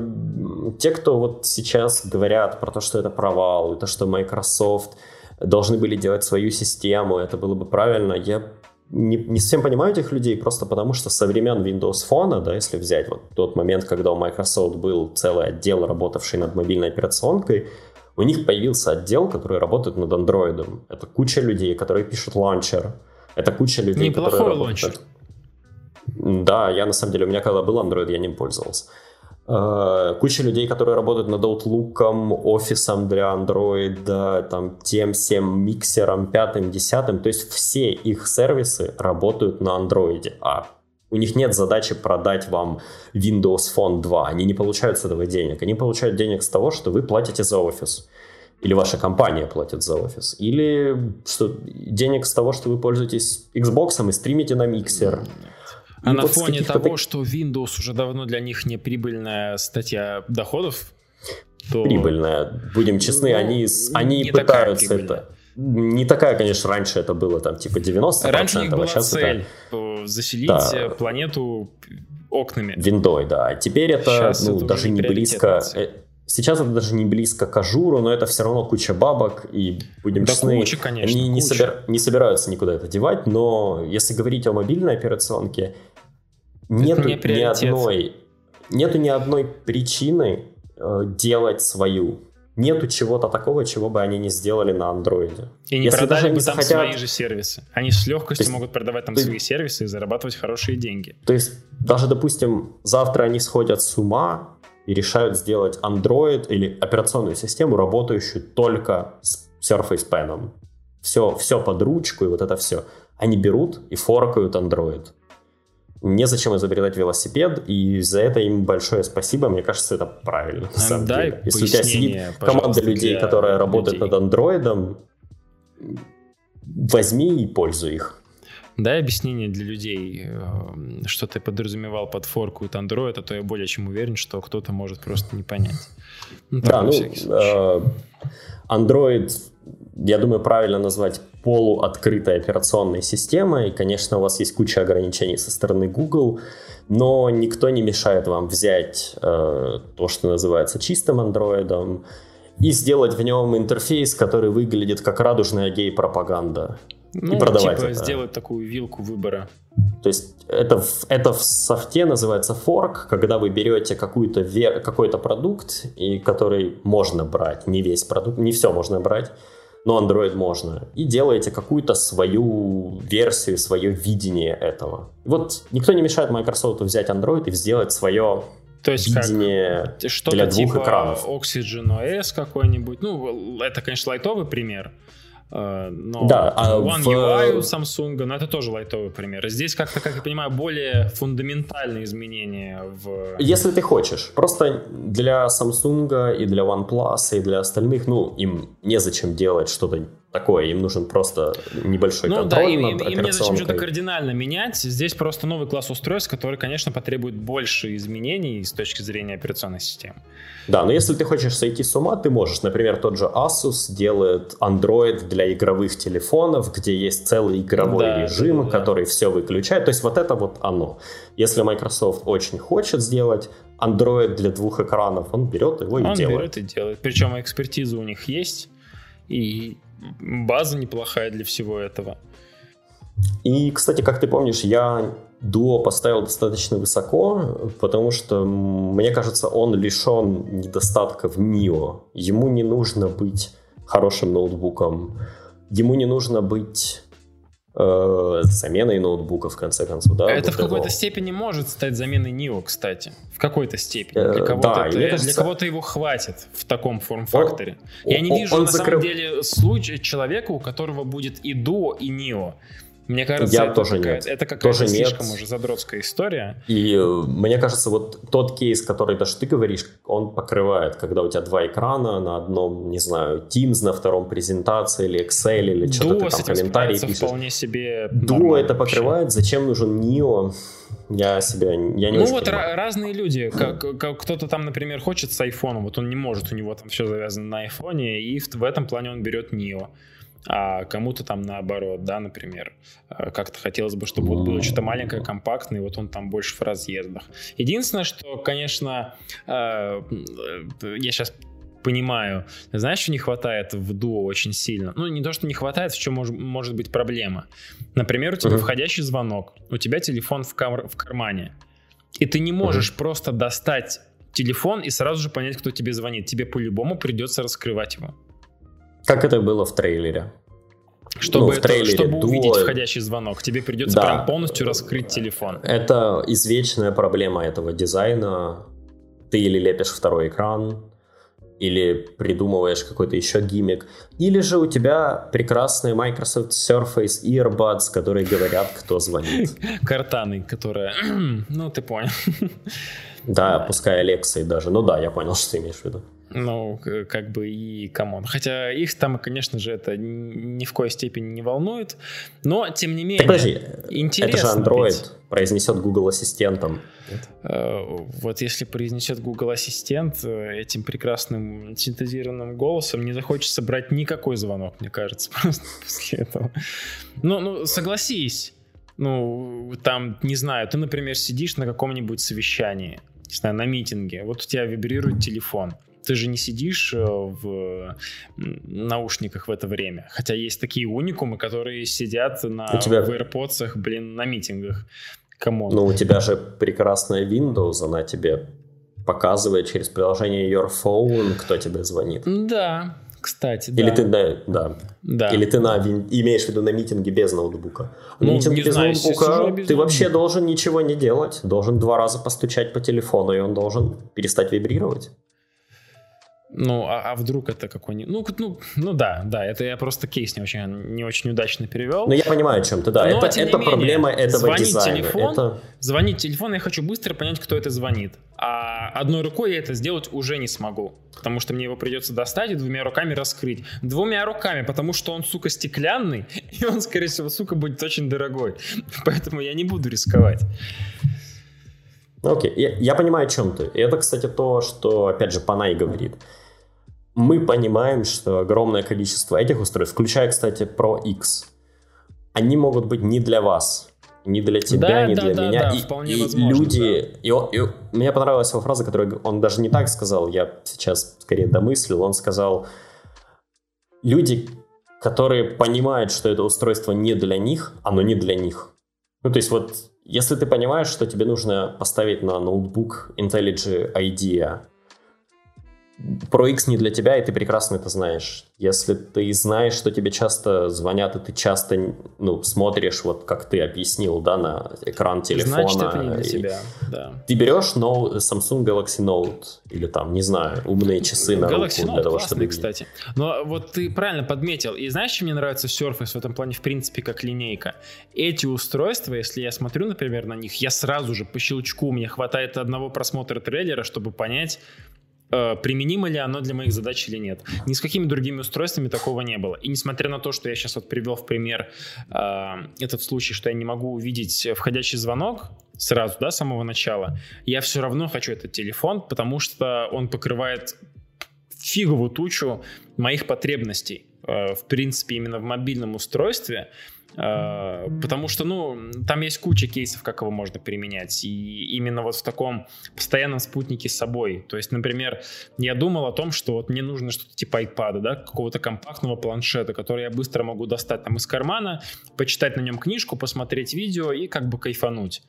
те, кто вот сейчас говорят про то, что это провал, и то, что Microsoft должны были делать свою систему, это было бы правильно, я не, не совсем понимаю этих людей, просто потому что со времен Windows Phone, да, если взять вот тот момент, когда у Microsoft был целый отдел, работавший над мобильной операционкой, у них появился отдел, который работает над Android. Это куча людей, которые пишут launcher. Это куча людей, Неплохой которые launcher. Да, я на самом деле, у меня когда был Android, я ним пользовался. Э, куча людей, которые работают над Outlook, офисом для Android, там, тем, всем Mixer'ом, пятым, десятым. То есть все их сервисы работают на Android. А у них нет задачи продать вам Windows Phone 2. Они не получают с этого денег. Они получают денег с того, что вы платите за офис. Или ваша компания платит за офис. Или что, денег с того, что вы пользуетесь Xbox и стримите на миксер. А на фоне того, что Windows уже давно для них не прибыльная статья доходов, то... Прибыльная. Будем честны, ну, они, они пытаются это... Не такая, конечно, раньше это было там типа 90%, раньше у них была а сейчас цель это... заселить да. планету окнами. Виндой, да. Теперь это, сейчас ну, это даже не близко... Цель. Сейчас это даже не близко к ажуру, но это все равно куча бабок, и будем да честны, куча, конечно, они не, собир... не собираются никуда это девать, но если говорить о мобильной операционке, нету не ни одной, нету ни одной причины э, делать свою. Нету чего-то такого, чего бы они не сделали на андроиде. И не Если продали бы там захотят... свои же сервисы. Они с легкостью есть, могут продавать там свои сервисы и зарабатывать хорошие деньги. То есть, даже, допустим, завтра они сходят с ума, и решают сделать Android или операционную систему, работающую только с Surface Pen. Все, все под ручку и вот это все. Они берут и форкают Android. Незачем изобретать велосипед, и за это им большое спасибо. Мне кажется, это правильно. На самом Дай деле. Если у тебя сидит команда людей, которая работает над андроидом, возьми и пользуй их. Дай объяснение для людей, э, что ты подразумевал под форку от Android, а то я более чем уверен, что кто-то может просто не понять. Ну, да, ну, Android, я думаю, правильно назвать полуоткрытой операционной системой. И, конечно, у вас есть куча ограничений со стороны Google, но никто не мешает вам взять э, то, что называется чистым Android, и сделать в нем интерфейс, который выглядит как радужная гей-пропаганда ну, и продавать типа это. сделать такую вилку выбора. То есть это, это в софте называется форк, когда вы берете какую-то какой-то продукт, и который можно брать, не весь продукт, не все можно брать, но Android можно, и делаете какую-то свою версию, свое видение этого. вот никто не мешает Microsoft взять Android и сделать свое то есть видение как что для двух типа экранов. Oxygen OS какой-нибудь. Ну, это, конечно, лайтовый пример. Э, но да, а One в... UI у Samsung, но это тоже лайтовый пример. Здесь как-то, как я понимаю, более фундаментальные изменения в... Если ты хочешь. Просто для Samsung и для OnePlus и для остальных, ну, им незачем делать что-то такое, им нужен просто небольшой ну, контроль да, им, над им, им не зачем что-то кардинально менять. Здесь просто новый класс устройств, который, конечно, потребует больше изменений с точки зрения операционной системы. Да, но если ты хочешь сойти с ума, ты можешь. Например, тот же Asus делает Android для игровых телефонов, где есть целый игровой да, режим, да, да. который все выключает. То есть вот это вот оно. Если Microsoft очень хочет сделать Android для двух экранов, он берет его и он делает. Он берет и делает. Причем экспертиза у них есть. И база неплохая для всего этого. И, кстати, как ты помнишь, я Duo поставил достаточно высоко, потому что, мне кажется, он лишен недостатков NIO. Ему не нужно быть хорошим ноутбуком, ему не нужно быть э, заменой ноутбука, в конце концов. Да, это в какой-то степени может стать заменой NIO, кстати. В какой-то степени. Для кого-то, э, да, это, кажется... для кого-то его хватит в таком форм-факторе. Он, Я не вижу он на закрыл... самом деле случая человека, у которого будет и Duo, и NIO. Мне кажется, я это тоже нет. Это какая-то тоже слишком нет. уже задротская история. И э, мне кажется, вот тот кейс, который даже ты говоришь, он покрывает, когда у тебя два экрана, на одном, не знаю, Teams, на втором презентация или Excel, или что-то ты там комментарии пишешь. вполне себе Duo это покрывает, вообще. зачем нужен Neo? Я себя я не Ну вот понимаю. разные люди, как, как кто-то там, например, хочет с айфоном, вот он не может, у него там все завязано на айфоне, и в, в этом плане он берет Neo а кому-то там наоборот, да, например, э, как-то хотелось бы, чтобы вот было что-то маленькое, компактное, и вот он там больше в разъездах. Единственное, что, конечно, э, э, я сейчас понимаю, знаешь, что не хватает в дуо очень сильно? Ну, не то, что не хватает, в чем мож, может быть проблема. Например, у тебя uh-huh. входящий звонок, у тебя телефон в, кар- в кармане, и ты не можешь uh-huh. просто достать телефон и сразу же понять, кто тебе звонит. Тебе по-любому придется раскрывать его. Как это было в трейлере. Чтобы, ну, в трейлере это, чтобы увидеть входящий звонок, тебе придется да. прям полностью раскрыть телефон. Это извечная проблема этого дизайна. ты или лепишь второй экран, или придумываешь какой-то еще гиммик, или же у тебя прекрасные Microsoft Surface Earbuds, которые говорят, кто звонит. (laughs) Кортаны, которые... (clears throat) ну, ты понял. Да, пускай Алексой даже. Ну да, я понял, что ты имеешь в виду. Ну, как бы и come on. Хотя их там, конечно же, это ни в коей степени не волнует. Но, тем не менее, так, подожди, интересно. Это же Android ведь. произнесет Google Assistant'ом. Э, вот если произнесет Google Assistant э, этим прекрасным синтезированным голосом, не захочется брать никакой звонок, мне кажется, (laughs) просто после этого. Ну, ну согласись. Ну, там, не знаю, ты, например, сидишь на каком-нибудь совещании, не знаю, на митинге, вот у тебя вибрирует телефон ты же не сидишь э, в наушниках в это время. Хотя есть такие уникумы, которые сидят на, у тебя... в AirPods, блин, на митингах. Кому? Ну, у тебя же прекрасная Windows, она тебе показывает через приложение Your Phone, кто тебе звонит. Да, кстати, Или ты, да, да. да. Или ты на, имеешь в виду на митинге без ноутбука. Ну, митинге без знаю, ноутбука без ты вообще должен ничего не делать. Должен два раза постучать по телефону, и он должен перестать вибрировать. Ну, а, а вдруг это какой-нибудь... Ну, ну, ну да, да, это я просто кейс не очень, не очень удачно перевел. Ну, я понимаю, о чем ты, да. Но, это это менее, проблема этого звонить дизайна. Телефон, это... Звонить телефон, я хочу быстро понять, кто это звонит. А одной рукой я это сделать уже не смогу. Потому что мне его придется достать и двумя руками раскрыть. Двумя руками, потому что он, сука, стеклянный, (laughs) и он, скорее всего, сука, будет очень дорогой. (laughs) Поэтому я не буду рисковать. Окей, okay. я, я понимаю, о чем ты. Это, кстати, то, что, опять же, Панай говорит мы понимаем, что огромное количество этих устройств, включая, кстати, Pro X, они могут быть не для вас, не для тебя, да, не да, для да, меня. Да, и, вполне и возможно, люди... Да. И, он, и мне понравилась его фраза, которую он даже не так сказал, я сейчас скорее домыслил. Он сказал, люди, которые понимают, что это устройство не для них, оно не для них. Ну, то есть вот, если ты понимаешь, что тебе нужно поставить на ноутбук IntelliJ IDEA, про X не для тебя, и ты прекрасно это знаешь. Если ты знаешь, что тебе часто звонят, и ты часто ну, смотришь, вот как ты объяснил, да, на экран телефона. Значит, это не для тебя, да. Ты берешь no, Samsung Galaxy Note, или там, не знаю, умные часы на Galaxy руку Note для того, чтобы... кстати. Но вот ты правильно подметил. И знаешь, чем мне нравится Surface в этом плане, в принципе, как линейка? Эти устройства, если я смотрю, например, на них, я сразу же по щелчку, мне хватает одного просмотра трейлера, чтобы понять, применимо ли оно для моих задач или нет. Ни с какими другими устройствами такого не было. И несмотря на то, что я сейчас вот привел в пример э, этот случай, что я не могу увидеть входящий звонок сразу, да, с самого начала, я все равно хочу этот телефон, потому что он покрывает фиговую тучу моих потребностей. Э, в принципе, именно в мобильном устройстве Э, потому что, ну, там есть куча кейсов, как его можно применять. И именно вот в таком постоянном спутнике с собой. То есть, например, я думал о том, что вот мне нужно что-то типа iPad, да, какого-то компактного планшета, который я быстро могу достать там из кармана, почитать на нем книжку, посмотреть видео и как бы кайфануть.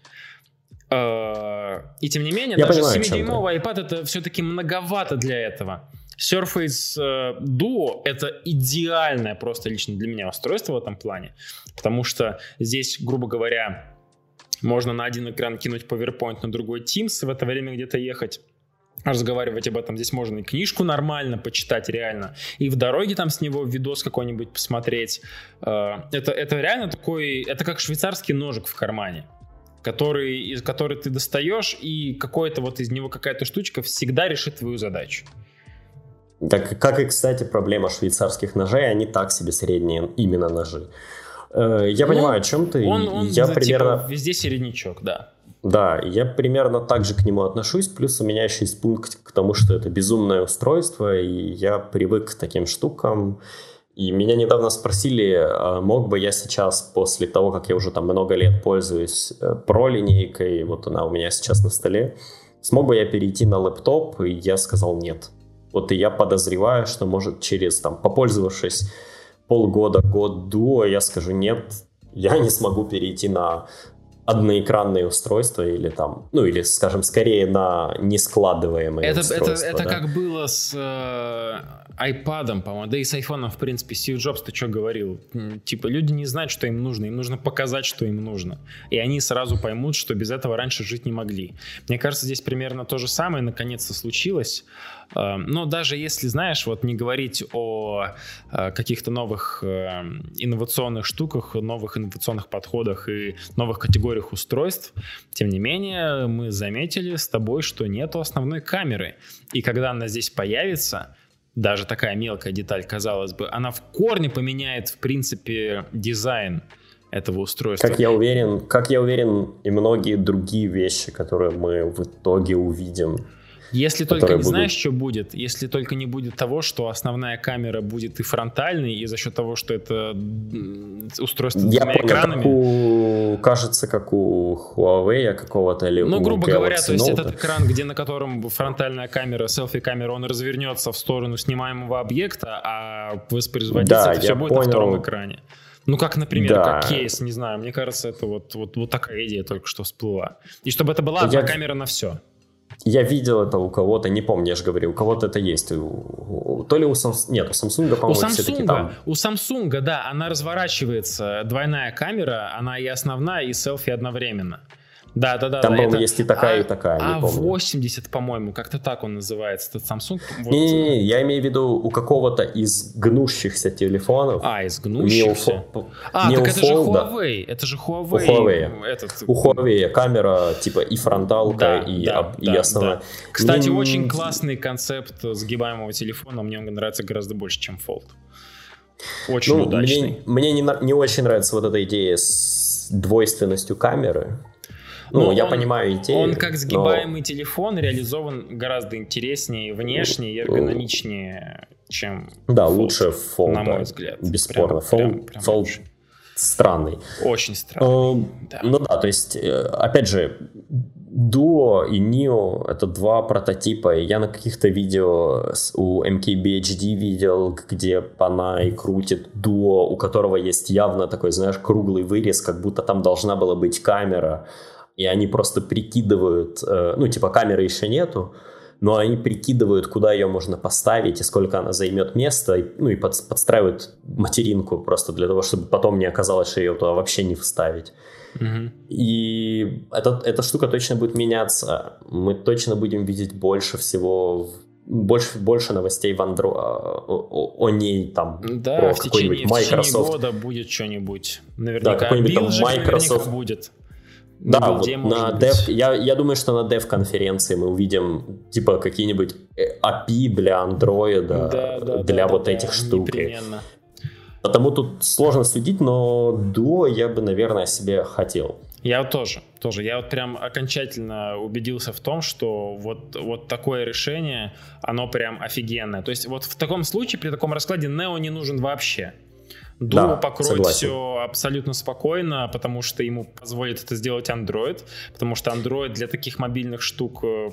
Э, и тем не менее, я даже 7-дюймовый iPad это все-таки многовато для этого. Surface э, Duo — это идеальное просто лично для меня устройство в этом плане, потому что здесь, грубо говоря, можно на один экран кинуть PowerPoint, на другой Teams, в это время где-то ехать разговаривать об этом. Здесь можно и книжку нормально почитать реально, и в дороге там с него видос какой-нибудь посмотреть. Э, это, это реально такой, это как швейцарский ножик в кармане который, из который ты достаешь, и какой-то вот из него какая-то штучка всегда решит твою задачу. Так, как и, кстати, проблема швейцарских ножей, они так себе средние именно ножи. Э, я ну, понимаю, о чем ты. Он, он я за, примерно... типа, везде середнячок, да. Да, я примерно так же к нему отношусь, плюс у меня еще есть пункт к тому, что это безумное устройство, и я привык к таким штукам. И меня недавно спросили, а мог бы я сейчас, после того, как я уже там много лет пользуюсь э, линейкой, вот она у меня сейчас на столе, смог бы я перейти на лэптоп, и я сказал нет. Вот и я подозреваю, что может через, там, попользовавшись полгода, год до, я скажу, нет, я не смогу перейти на одноэкранные устройства или там, ну или, скажем, скорее на нескладываемые это, устройства. Это, это да? как было с э, iPad, по-моему, да и с iPhone, в принципе. Стив Джобс, ты что говорил? Типа, люди не знают, что им нужно, им нужно показать, что им нужно. И они сразу поймут, что без этого раньше жить не могли. Мне кажется, здесь примерно то же самое наконец-то случилось. Эм, но даже если, знаешь, вот не говорить о э, каких-то новых э, инновационных штуках, новых инновационных подходах и новых категориях устройств, тем не менее, мы заметили с тобой, что нету основной камеры. И когда она здесь появится, даже такая мелкая деталь, казалось бы, она в корне поменяет, в принципе, дизайн этого устройства. Как я уверен, как я уверен, и многие другие вещи, которые мы в итоге увидим если только не будут... знаешь, что будет, если только не будет того, что основная камера будет и фронтальной, и за счет того, что это устройство с Я двумя понял, экранами. Как у, кажется, как у Huawei какого-то или Ну, грубо Galaxy говоря, то есть Note. этот экран, где на котором фронтальная камера, селфи-камера, он развернется в сторону снимаемого объекта, а воспроизводиться Да, это все будет на понял. втором экране. Ну, как, например, Да. как кейс, не знаю, мне кажется, это вот, вот, вот такая идея только что всплыла. И чтобы это была Я- одна камера на все. Я видел это у кого-то, не помню, я же говорю, у кого-то это есть. То ли у Samsung, нет, у Samsung, по-моему, все-таки там. у Samsung, да, она разворачивается, двойная камера, она и основная, и селфи одновременно. Да, да, да. Там, да, по-моему, это есть и такая, и такая, не помню. А80, по-моему, как-то так он называется, этот Samsung. Вот. Не-не-не, я имею в виду у какого-то из гнущихся телефонов. А, из не у гнущихся. А, не так у это же Fold, Huawei, это же Huawei. У Huawei. Этот, У Huawei камера типа и фронталка, Да, и, да, об- и да, основная. да. Кстати, Мне- очень классный концепт сгибаемого телефона, мне он нравится гораздо больше, чем Fold. Очень Ну, удачный. мне, мне не, не очень нравится вот эта идея с двойственностью камеры. Ну, Но я он- понимаю идею. Он как но- сгибаемый телефон реализован гораздо интереснее, внешне и эргономичнее, чем Да, Fold, лучше Fold, на да, мой взгляд. Бесспорно. Прям- Fold, прям- прям Fold лучше. странный. Очень странно. Э, Да. Ну да, то есть, э, опять же, Duo и Neo это два прототипа. Я на каких-то видео у MKBHD видел, где и крутит Duo, у которого есть явно такой, знаешь, круглый вырез, как будто там должна была быть камера. И они просто прикидывают, э, ну типа камеры еще нету, но они прикидывают, куда ее можно поставить и сколько она займет места, ну и под- подстраивают материнку просто для того, чтобы потом не оказалось, что ее туда вообще не вставить. Мгм. И это, эта штука точно будет меняться. Мы точно будем видеть больше всего, в- больше, больше новостей в Android, о, о- о ней там, Да, про в течение, какой-нибудь в течение Microsoft. года будет что-нибудь. Наверняка какой-нибудь там Microsoft. будет. Да, вот на быть. Dev, я, я думаю, что на Dev конференции мы увидим типа какие-нибудь э, API для Android, Да, да, для да, вот да, этих штук. Непременно. Потому тут сложно судить, но Duo я бы, наверное, себе хотел. Я вот тоже, тоже. Я вот прям окончательно убедился в том, что вот, вот такое решение, оно прям офигенное. То есть вот в таком случае, при таком раскладе, Neo не нужен вообще. Duo Да, покроет согласен. все абсолютно спокойно, потому что ему позволит это сделать Android, потому что Android для таких мобильных штук э,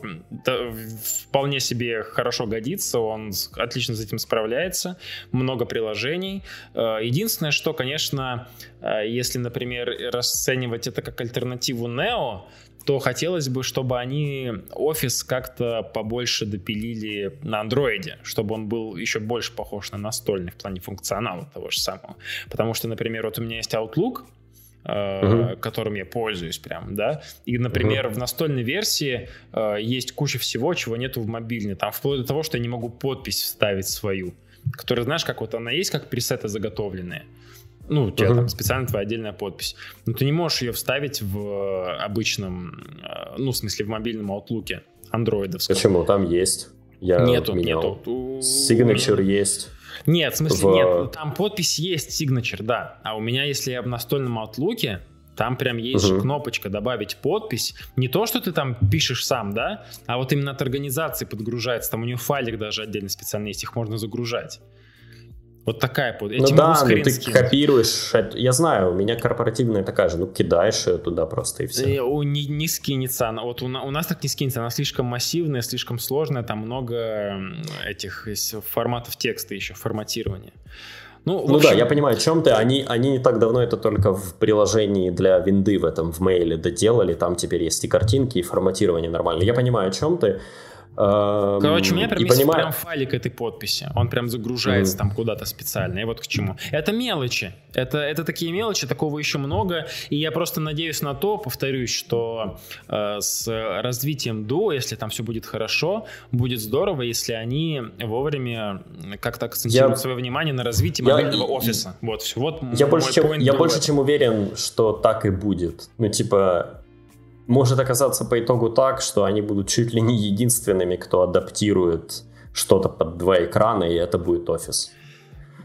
вполне себе хорошо годится, он отлично с этим справляется, много приложений. Э, Единственное, что, конечно, э, если, например, расценивать это как альтернативу Neo, то хотелось бы, чтобы они офис как-то побольше допилили на андроиде, чтобы он был еще больше похож на настольный в плане функционала того же самого. Потому что, например, вот у меня есть Outlook, Мгм. которым я пользуюсь прям, да, и, например, в настольной версии э, есть куча всего, чего нету в мобильной, там вплоть до того, что я не могу подпись вставить свою, которая, знаешь, как вот она есть, как пресеты заготовленные, ну, у тебя Мгм. там специально твоя отдельная подпись. Но ты не можешь ее вставить в э, обычном, э, ну, в смысле, в мобильном Outlook андроидовском. Почему? Там есть. Я Нету, менял. нету. Signature есть. Нет, в смысле, в- нет, там подпись есть, signature, да. А у меня, если я в настольном Outlook, там прям есть же Мгм. кнопочка «Добавить подпись». Не то, что ты там пишешь сам, да, а вот именно от организации подгружается. Там у нее файлик даже отдельно специально есть, их можно загружать. Вот такая. Я ну да, ну ты копируешь. Я знаю, у меня корпоративная такая же. Ну, кидаешь ее туда просто и все. Э, у- Не, не скинется. Вот у, у нас так не скинется. Она слишком массивная, слишком сложная. Там много этих форматов текста еще, форматирования. Ну, ну общем... да, я понимаю, о чем ты. Они, они не так давно это только в приложении для винды в этом, в мейле доделали. Там теперь есть и картинки, и форматирование нормально. Я понимаю, о чем ты. Эм, Короче, у меня прям есть понимаю... прям файлик этой подписи. Он прям загружается mm. там куда-то специально. И вот к чему. Это мелочи. Это, это такие мелочи, такого еще много. И я просто надеюсь на то, повторюсь, что э, с развитием Duo, если там все будет хорошо, будет здорово, если они вовремя как-то акцентируют я... свое внимание на развитии я... мобильного офиса. Вот, все. вот я больше, чем, я больше чем уверен, что так и будет. Ну, типа, может оказаться по итогу так, что они будут чуть ли не единственными, кто адаптирует что-то под два экрана, и это будет офис.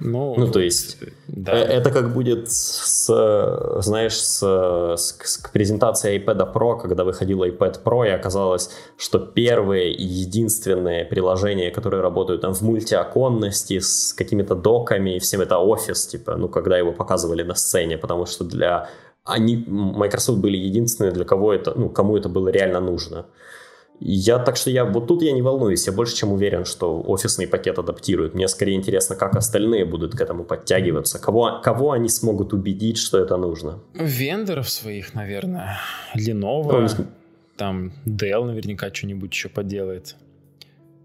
Ну, ну, то есть, да. Э, это как будет с, знаешь, с, с, с презентацией iPad Pro, когда выходил iPad Pro, и оказалось, что первые и единственные приложения, которые работают там в мультиоконности с какими-то доками и всем это офис, типа, ну, когда его показывали на сцене, потому что для они, Microsoft были единственные, для кого это, ну, кому это было реально нужно. Я, так что я, вот тут я не волнуюсь, я больше чем уверен, что офисный пакет адаптирует. Мне скорее интересно, как остальные будут к этому подтягиваться, кого, кого они смогут убедить, что это нужно. Вендоров своих, наверное. Lenovo, Он... там Dell наверняка что-нибудь еще поделает.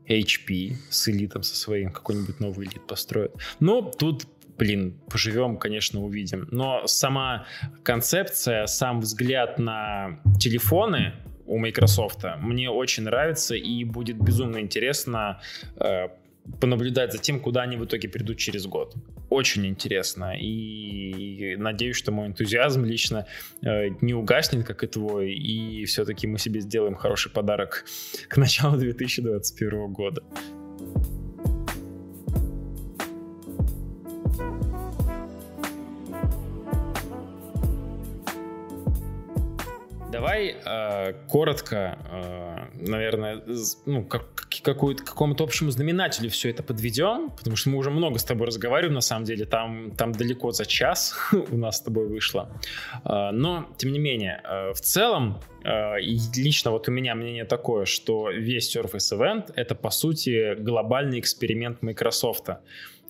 HP с элитом со своим какой-нибудь новый элит построит. Но тут блин, поживем, конечно, увидим. Но сама концепция, сам взгляд на телефоны у Microsoft мне очень нравится и будет безумно интересно э, понаблюдать за тем, куда они в итоге придут через год. Очень интересно. И надеюсь, что мой энтузиазм лично э, не угаснет, как и твой, и все-таки мы себе сделаем хороший подарок к началу 2021 года. Давай э, коротко, э, наверное, ну, как, какую-то, какому-то общему знаменателю все это подведем, потому что мы уже много с тобой разговариваем, на самом деле, там, там далеко за час (laughs) у нас с тобой вышло. Э, но, тем не менее, э, в целом, э, лично вот у меня мнение такое, что весь Surface Event — это, по сути, глобальный эксперимент Microsoft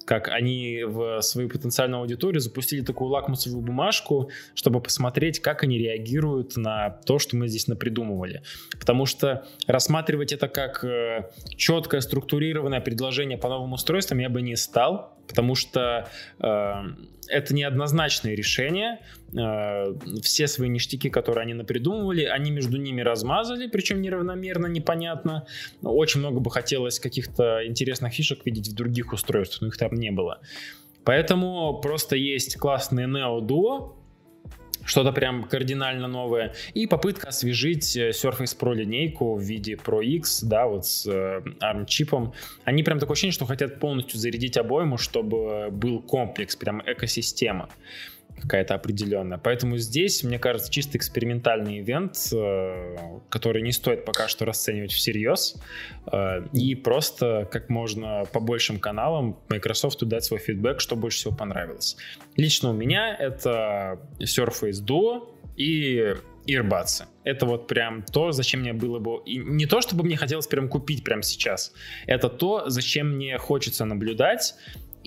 как они в свою потенциальную аудиторию запустили такую лакмусовую бумажку, чтобы посмотреть, как они реагируют на то, что мы здесь напридумывали. Потому что рассматривать это как э, четкое структурированное предложение по новым устройствам я бы не стал, потому что э, это неоднозначные решения. Э, все свои ништяки, которые они напридумывали, они между ними размазали, причем неравномерно, непонятно. Очень много бы хотелось каких-то интересных фишек видеть в других устройствах, но их там не было. Поэтому просто есть классные Neo Duo, что-то прям кардинально новое. И попытка освежить э, Surface Pro линейку в виде Pro X, да, вот с э, ARM чипом. Они прям такое ощущение, что хотят полностью зарядить обойму, чтобы был комплекс, прям экосистема какая-то определенная. Поэтому здесь, мне кажется, чисто экспериментальный ивент, э, который не стоит пока что расценивать всерьез. Э, и просто как можно по большим каналам Microsoft дать свой фидбэк, что больше всего понравилось. Лично у меня это Surface Duo и Earbuds. Это вот прям то, зачем мне было бы... И не то, чтобы мне хотелось прям купить прямо сейчас. Это то, зачем мне хочется наблюдать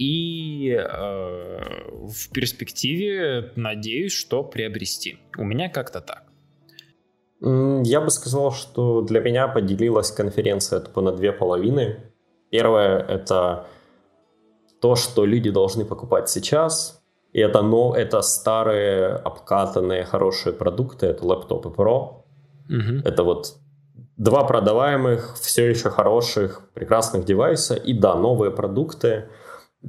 и э, в перспективе надеюсь, что приобрести. У меня как-то так. Я бы сказал, что для меня поделилась конференция тупо на две половины. Первое — это то, что люди должны покупать сейчас, и это, но, это старые, обкатанные, хорошие продукты, это лэптопы Pro. Угу. Это вот два продаваемых, все еще хороших, прекрасных девайса, и да, новые продукты —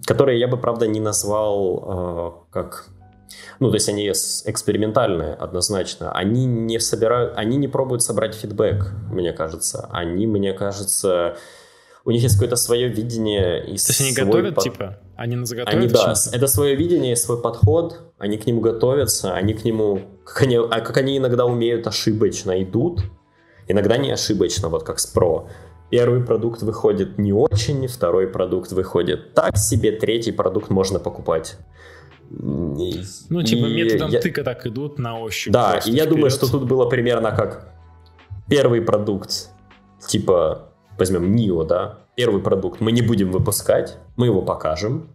которые я бы, правда, не назвал э, как... Ну, то есть они экспериментальные, однозначно. Они не собирают, они не пробуют собрать фидбэк, мне кажется. Они, мне кажется, у них есть какое-то свое видение. И то есть они готовят, под... типа? Они на заготовят? Они, да, это свое видение, свой подход, они к нему готовятся, они к нему, как они, а как они иногда умеют ошибочно идут, иногда не ошибочно, вот как с Pro первый продукт выходит не очень, второй продукт выходит так себе, третий продукт можно покупать. Ну, типа и методом я... тыка так идут на ощупь. Да, и я вперед. думаю, что тут было примерно как первый продукт, типа, возьмем Нио, да, первый продукт мы не будем выпускать, мы его покажем,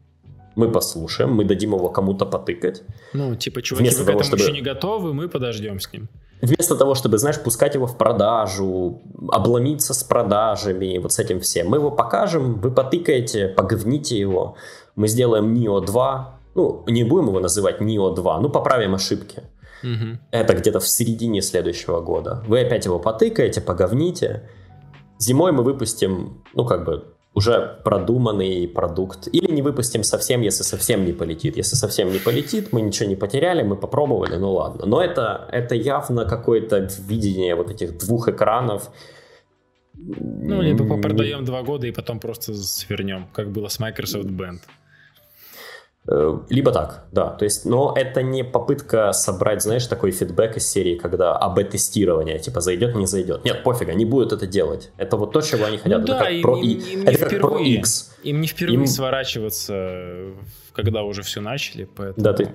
мы послушаем, мы дадим его кому-то потыкать. Ну, типа, чуваки, Вместо вы к этому чтобы... еще не готовы, мы подождем с ним. Вместо того, чтобы, знаешь, пускать его в продажу, обломиться с продажами, вот с этим всем, мы его покажем, вы потыкаете, поговните его, мы сделаем NIO 2, ну, не будем его называть NIO 2, ну, поправим ошибки. Угу. Это где-то в середине следующего года. Вы опять его потыкаете, поговните. Зимой мы выпустим, ну, как бы, уже продуманный продукт. Или не выпустим совсем, если совсем не полетит. Если совсем не полетит, мы ничего не потеряли, мы попробовали, ну ладно. Но это, это явно какое-то видение вот этих двух экранов. Ну, либо попродаем два года и потом просто свернем, как было с Microsoft Band. Э, либо так, да. То есть, но это не попытка собрать, знаешь, такой фидбэк из серии, когда АБ-тестирование, типа, зайдет, не зайдет. Нет, пофиг, они будут это делать. Это вот то, чего они хотят. Ну, это да, как им, про, им, им это как про X. Им не впервые им... сворачиваться, когда уже все начали, поэтому... Да, ты...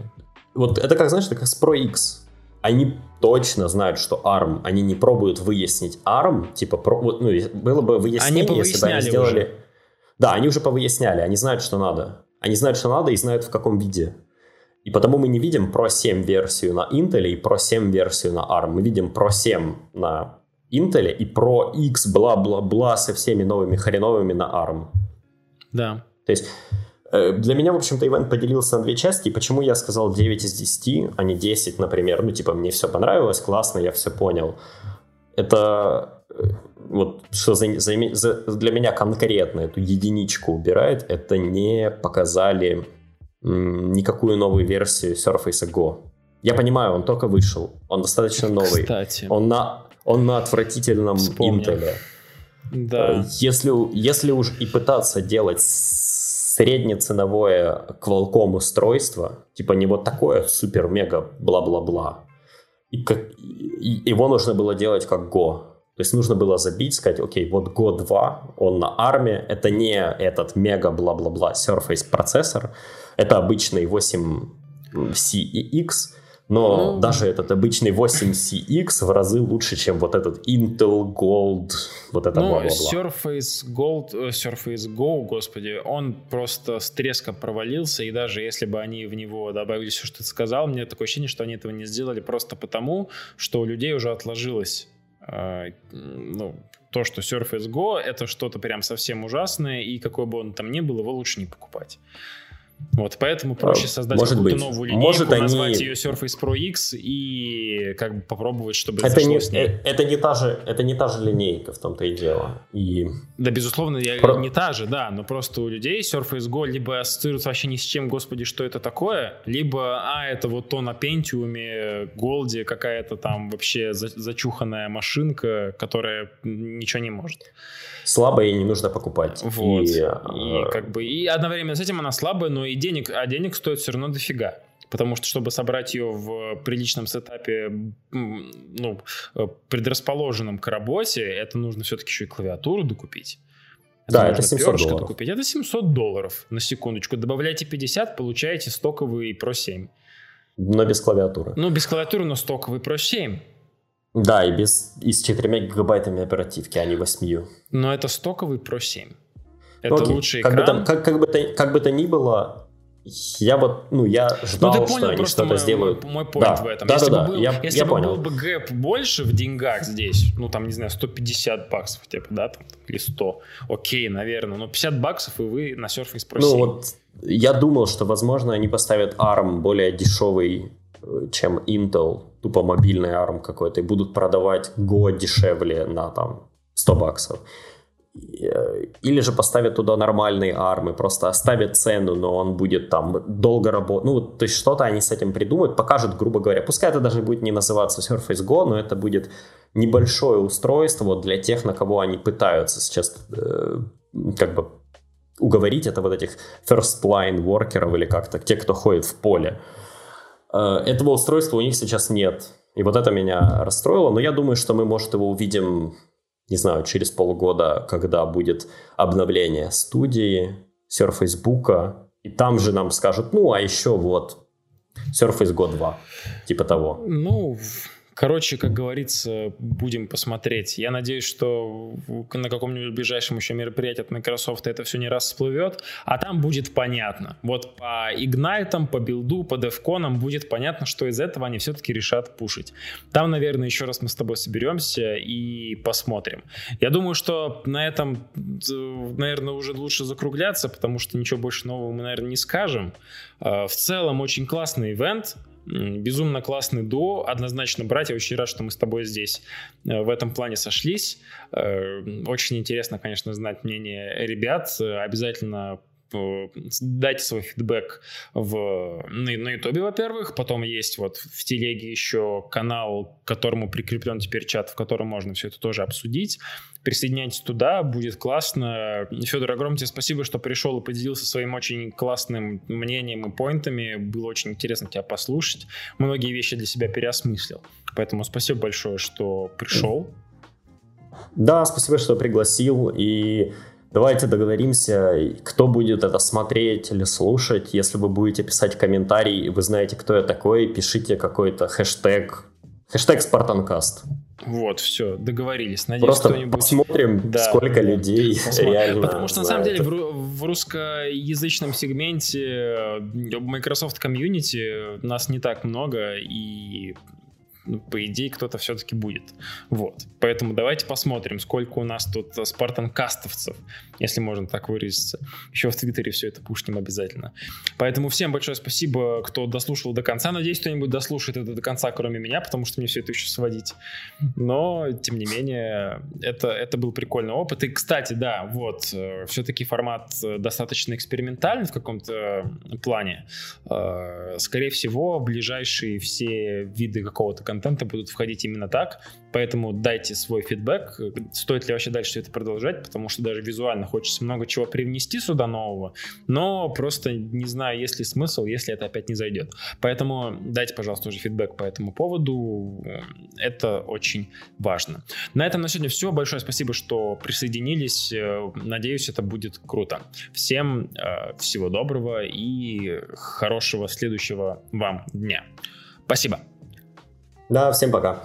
Вот это как, знаешь, это как с Pro X. Они точно знают, что ARM, они не пробуют выяснить ARM, типа, про, ну, было бы выяснение, они если бы они сделали... Уже. Да, они уже повыясняли, они знают, что надо. Они знают, что надо, и знают, в каком виде. И потому мы не видим Pro 7 версию на Intel и Pro 7 версию на ARM. Мы видим Pro 7 на Intel и Pro X бла-бла-бла со всеми новыми хреновыми на ARM. Да. То есть э, для меня, в общем-то, ивент поделился на две части. И почему я сказал 9 из 10, а не 10, например? Ну, типа, мне все понравилось, классно, я все понял. Это э, вот что за, за, за, для меня конкретно эту единичку убирает, это не показали м, никакую новую версию Surface Go. Я понимаю, он только вышел, он достаточно новый. Кстати. Он на, он на отвратительном Вспомнил. Intel. Да. Э, если, если уж и пытаться делать среднеценовое Qualcomm устройство, типа не вот такое супер-мега бла-бла-бла, и как, и, его нужно было делать как Go. То есть нужно было забить, сказать, окей, вот Go 2, он на арме, это не этот мега бла-бла-бла Surface процессор, это обычный 8CX, но ну, даже этот обычный 8CX в разы лучше, чем вот этот Intel Gold, вот это ну, бла-бла-бла. Surface Gold, э, Surface Go, господи, он просто с треском провалился, и даже если бы они в него добавили все, что ты сказал, мне такое ощущение, что они этого не сделали просто потому, что у людей уже отложилось ну, то, что Surface Go это что-то прям совсем ужасное, и какой бы он там ни был, его лучше не покупать. Вот, поэтому проще а, создать Может какую-то быть. новую линейку, Может, назвать они... ее Surface Pro X и как бы попробовать, чтобы это не, с ней. Э, это не та же, это не та же линейка в том-то и дело. И... Да, безусловно, я, Про... не та же, да, но просто у людей Surface Go либо ассоциируется вообще ни с чем, господи, что это такое, либо, а, это вот то на Pentium, Голде какая-то там вообще зачуханная машинка, которая ничего не может слабое и не нужно покупать. Вот. И, и э, как бы и одновременно с этим она слабая, но и денег, а денег стоит все равно дофига. Потому что, чтобы собрать ее в приличном сетапе, ну, э, предрасположенном к работе, это нужно все-таки еще и клавиатуру докупить. Это да, это 700 долларов. Докупить. Это 700 долларов, на секундочку. Добавляйте 50, получаете стоковый Pro 7. Но без клавиатуры. Ну, без клавиатуры, но стоковый Pro 7. Да, и, без, и с 4 гигабайтами оперативки, а не 8. Но это стоковый Pro 7. Это Окей. лучший как экран. Бы там, как, как, бы то, как бы то ни было, я вот, ну, я ждал, ну, ты понял, что они что-то сделают. Мой, мой point да. в этом. Да, если да, бы был, я, если я бы понял. был бы гэп больше в деньгах здесь, ну, там, не знаю, 150 баксов, типа, да, там, или 100, окей, наверное, но 50 баксов, и вы на Surface Pro 7. Ну, вот, я думал, что, возможно, они поставят ARM более дешевый чем Intel, тупо мобильный ARM какой-то, и будут продавать Go дешевле на там 100 баксов. Э, или же поставят туда нормальные армы, просто оставят цену, но он будет там долго работать. Ну, то есть что-то они с этим придумают, покажут, грубо говоря. Пускай это даже будет не называться Surface Go, но это будет небольшое устройство для тех, на кого они пытаются сейчас э, как бы уговорить. Это вот этих first line workеров или как-то, те, кто ходит в поле. Э, этого устройства у них сейчас нет. И вот это меня расстроило. Но я думаю, что мы, может, его увидим, не знаю, через полгода, когда будет обновление студии, Surface и там же нам скажут, ну, а еще вот Surface Go 2, типа того. Ну, Короче, как говорится, будем посмотреть. Я надеюсь, что на каком-нибудь ближайшем еще мероприятии от Microsoft это все не раз всплывет, а там будет понятно. Вот по Ignite, по билду, по DevCon будет понятно, что из этого они все-таки решат пушить. Там, наверное, еще раз мы с тобой соберемся и посмотрим. Я думаю, что на этом, наверное, уже лучше закругляться, потому что ничего больше нового мы, наверное, не скажем. А, в целом, очень классный ивент. Безумно классный дуо. Однозначно, братья, очень рад, что мы с тобой здесь э, в этом плане сошлись. Э, очень интересно, конечно, знать мнение ребят. Обязательно дайте свой фидбэк в, на, YouTube, во-первых. Потом есть вот в телеге еще канал, к которому прикреплен теперь чат, в котором можно все это тоже обсудить. Присоединяйтесь туда, будет классно. Федор, огромное тебе спасибо, что пришел и поделился своим очень классным мнением и поинтами. Было очень интересно тебя послушать. Многие вещи для себя переосмыслил. Поэтому спасибо большое, что пришел. Да, спасибо, что пригласил. И Давайте договоримся, кто будет это смотреть или слушать. Если вы будете писать комментарий, вы знаете, кто я такой, пишите какой-то хэштег, хэштег Спартанкаст. Вот, все, договорились. Надеюсь, Просто кто-нибудь... посмотрим, да, сколько людей посмотрим. реально Потому что, на самом деле, в, в русскоязычном сегменте э, Microsoft Community нас не так много, и по идее, кто-то все-таки будет. Вот. Поэтому давайте посмотрим, сколько у нас тут спартанкастовцев, если можно так выразиться. Еще в Твиттере все это пушнем обязательно. Поэтому всем большое спасибо, кто дослушал до конца. Надеюсь, кто-нибудь дослушает это до конца, кроме меня, потому что мне все это еще сводить. Но, тем не менее, это, это был прикольный опыт. И, кстати, да, вот, э, все-таки формат э, достаточно экспериментальный в каком-то плане. Э, скорее всего, ближайшие все виды какого-то контента будут входить именно так. Поэтому дайте свой фидбэк, стоит ли вообще дальше это продолжать, потому что даже визуально хочется много чего привнести сюда нового, но просто не знаю, есть ли смысл, если это опять не зайдет. Поэтому дайте, пожалуйста, уже фидбэк по этому поводу, это очень важно. На этом на сегодня все. Большое спасибо, что присоединились. Надеюсь, это будет круто. Всем э, всего доброго и хорошего следующего вам дня. Спасибо. Да, всем пока.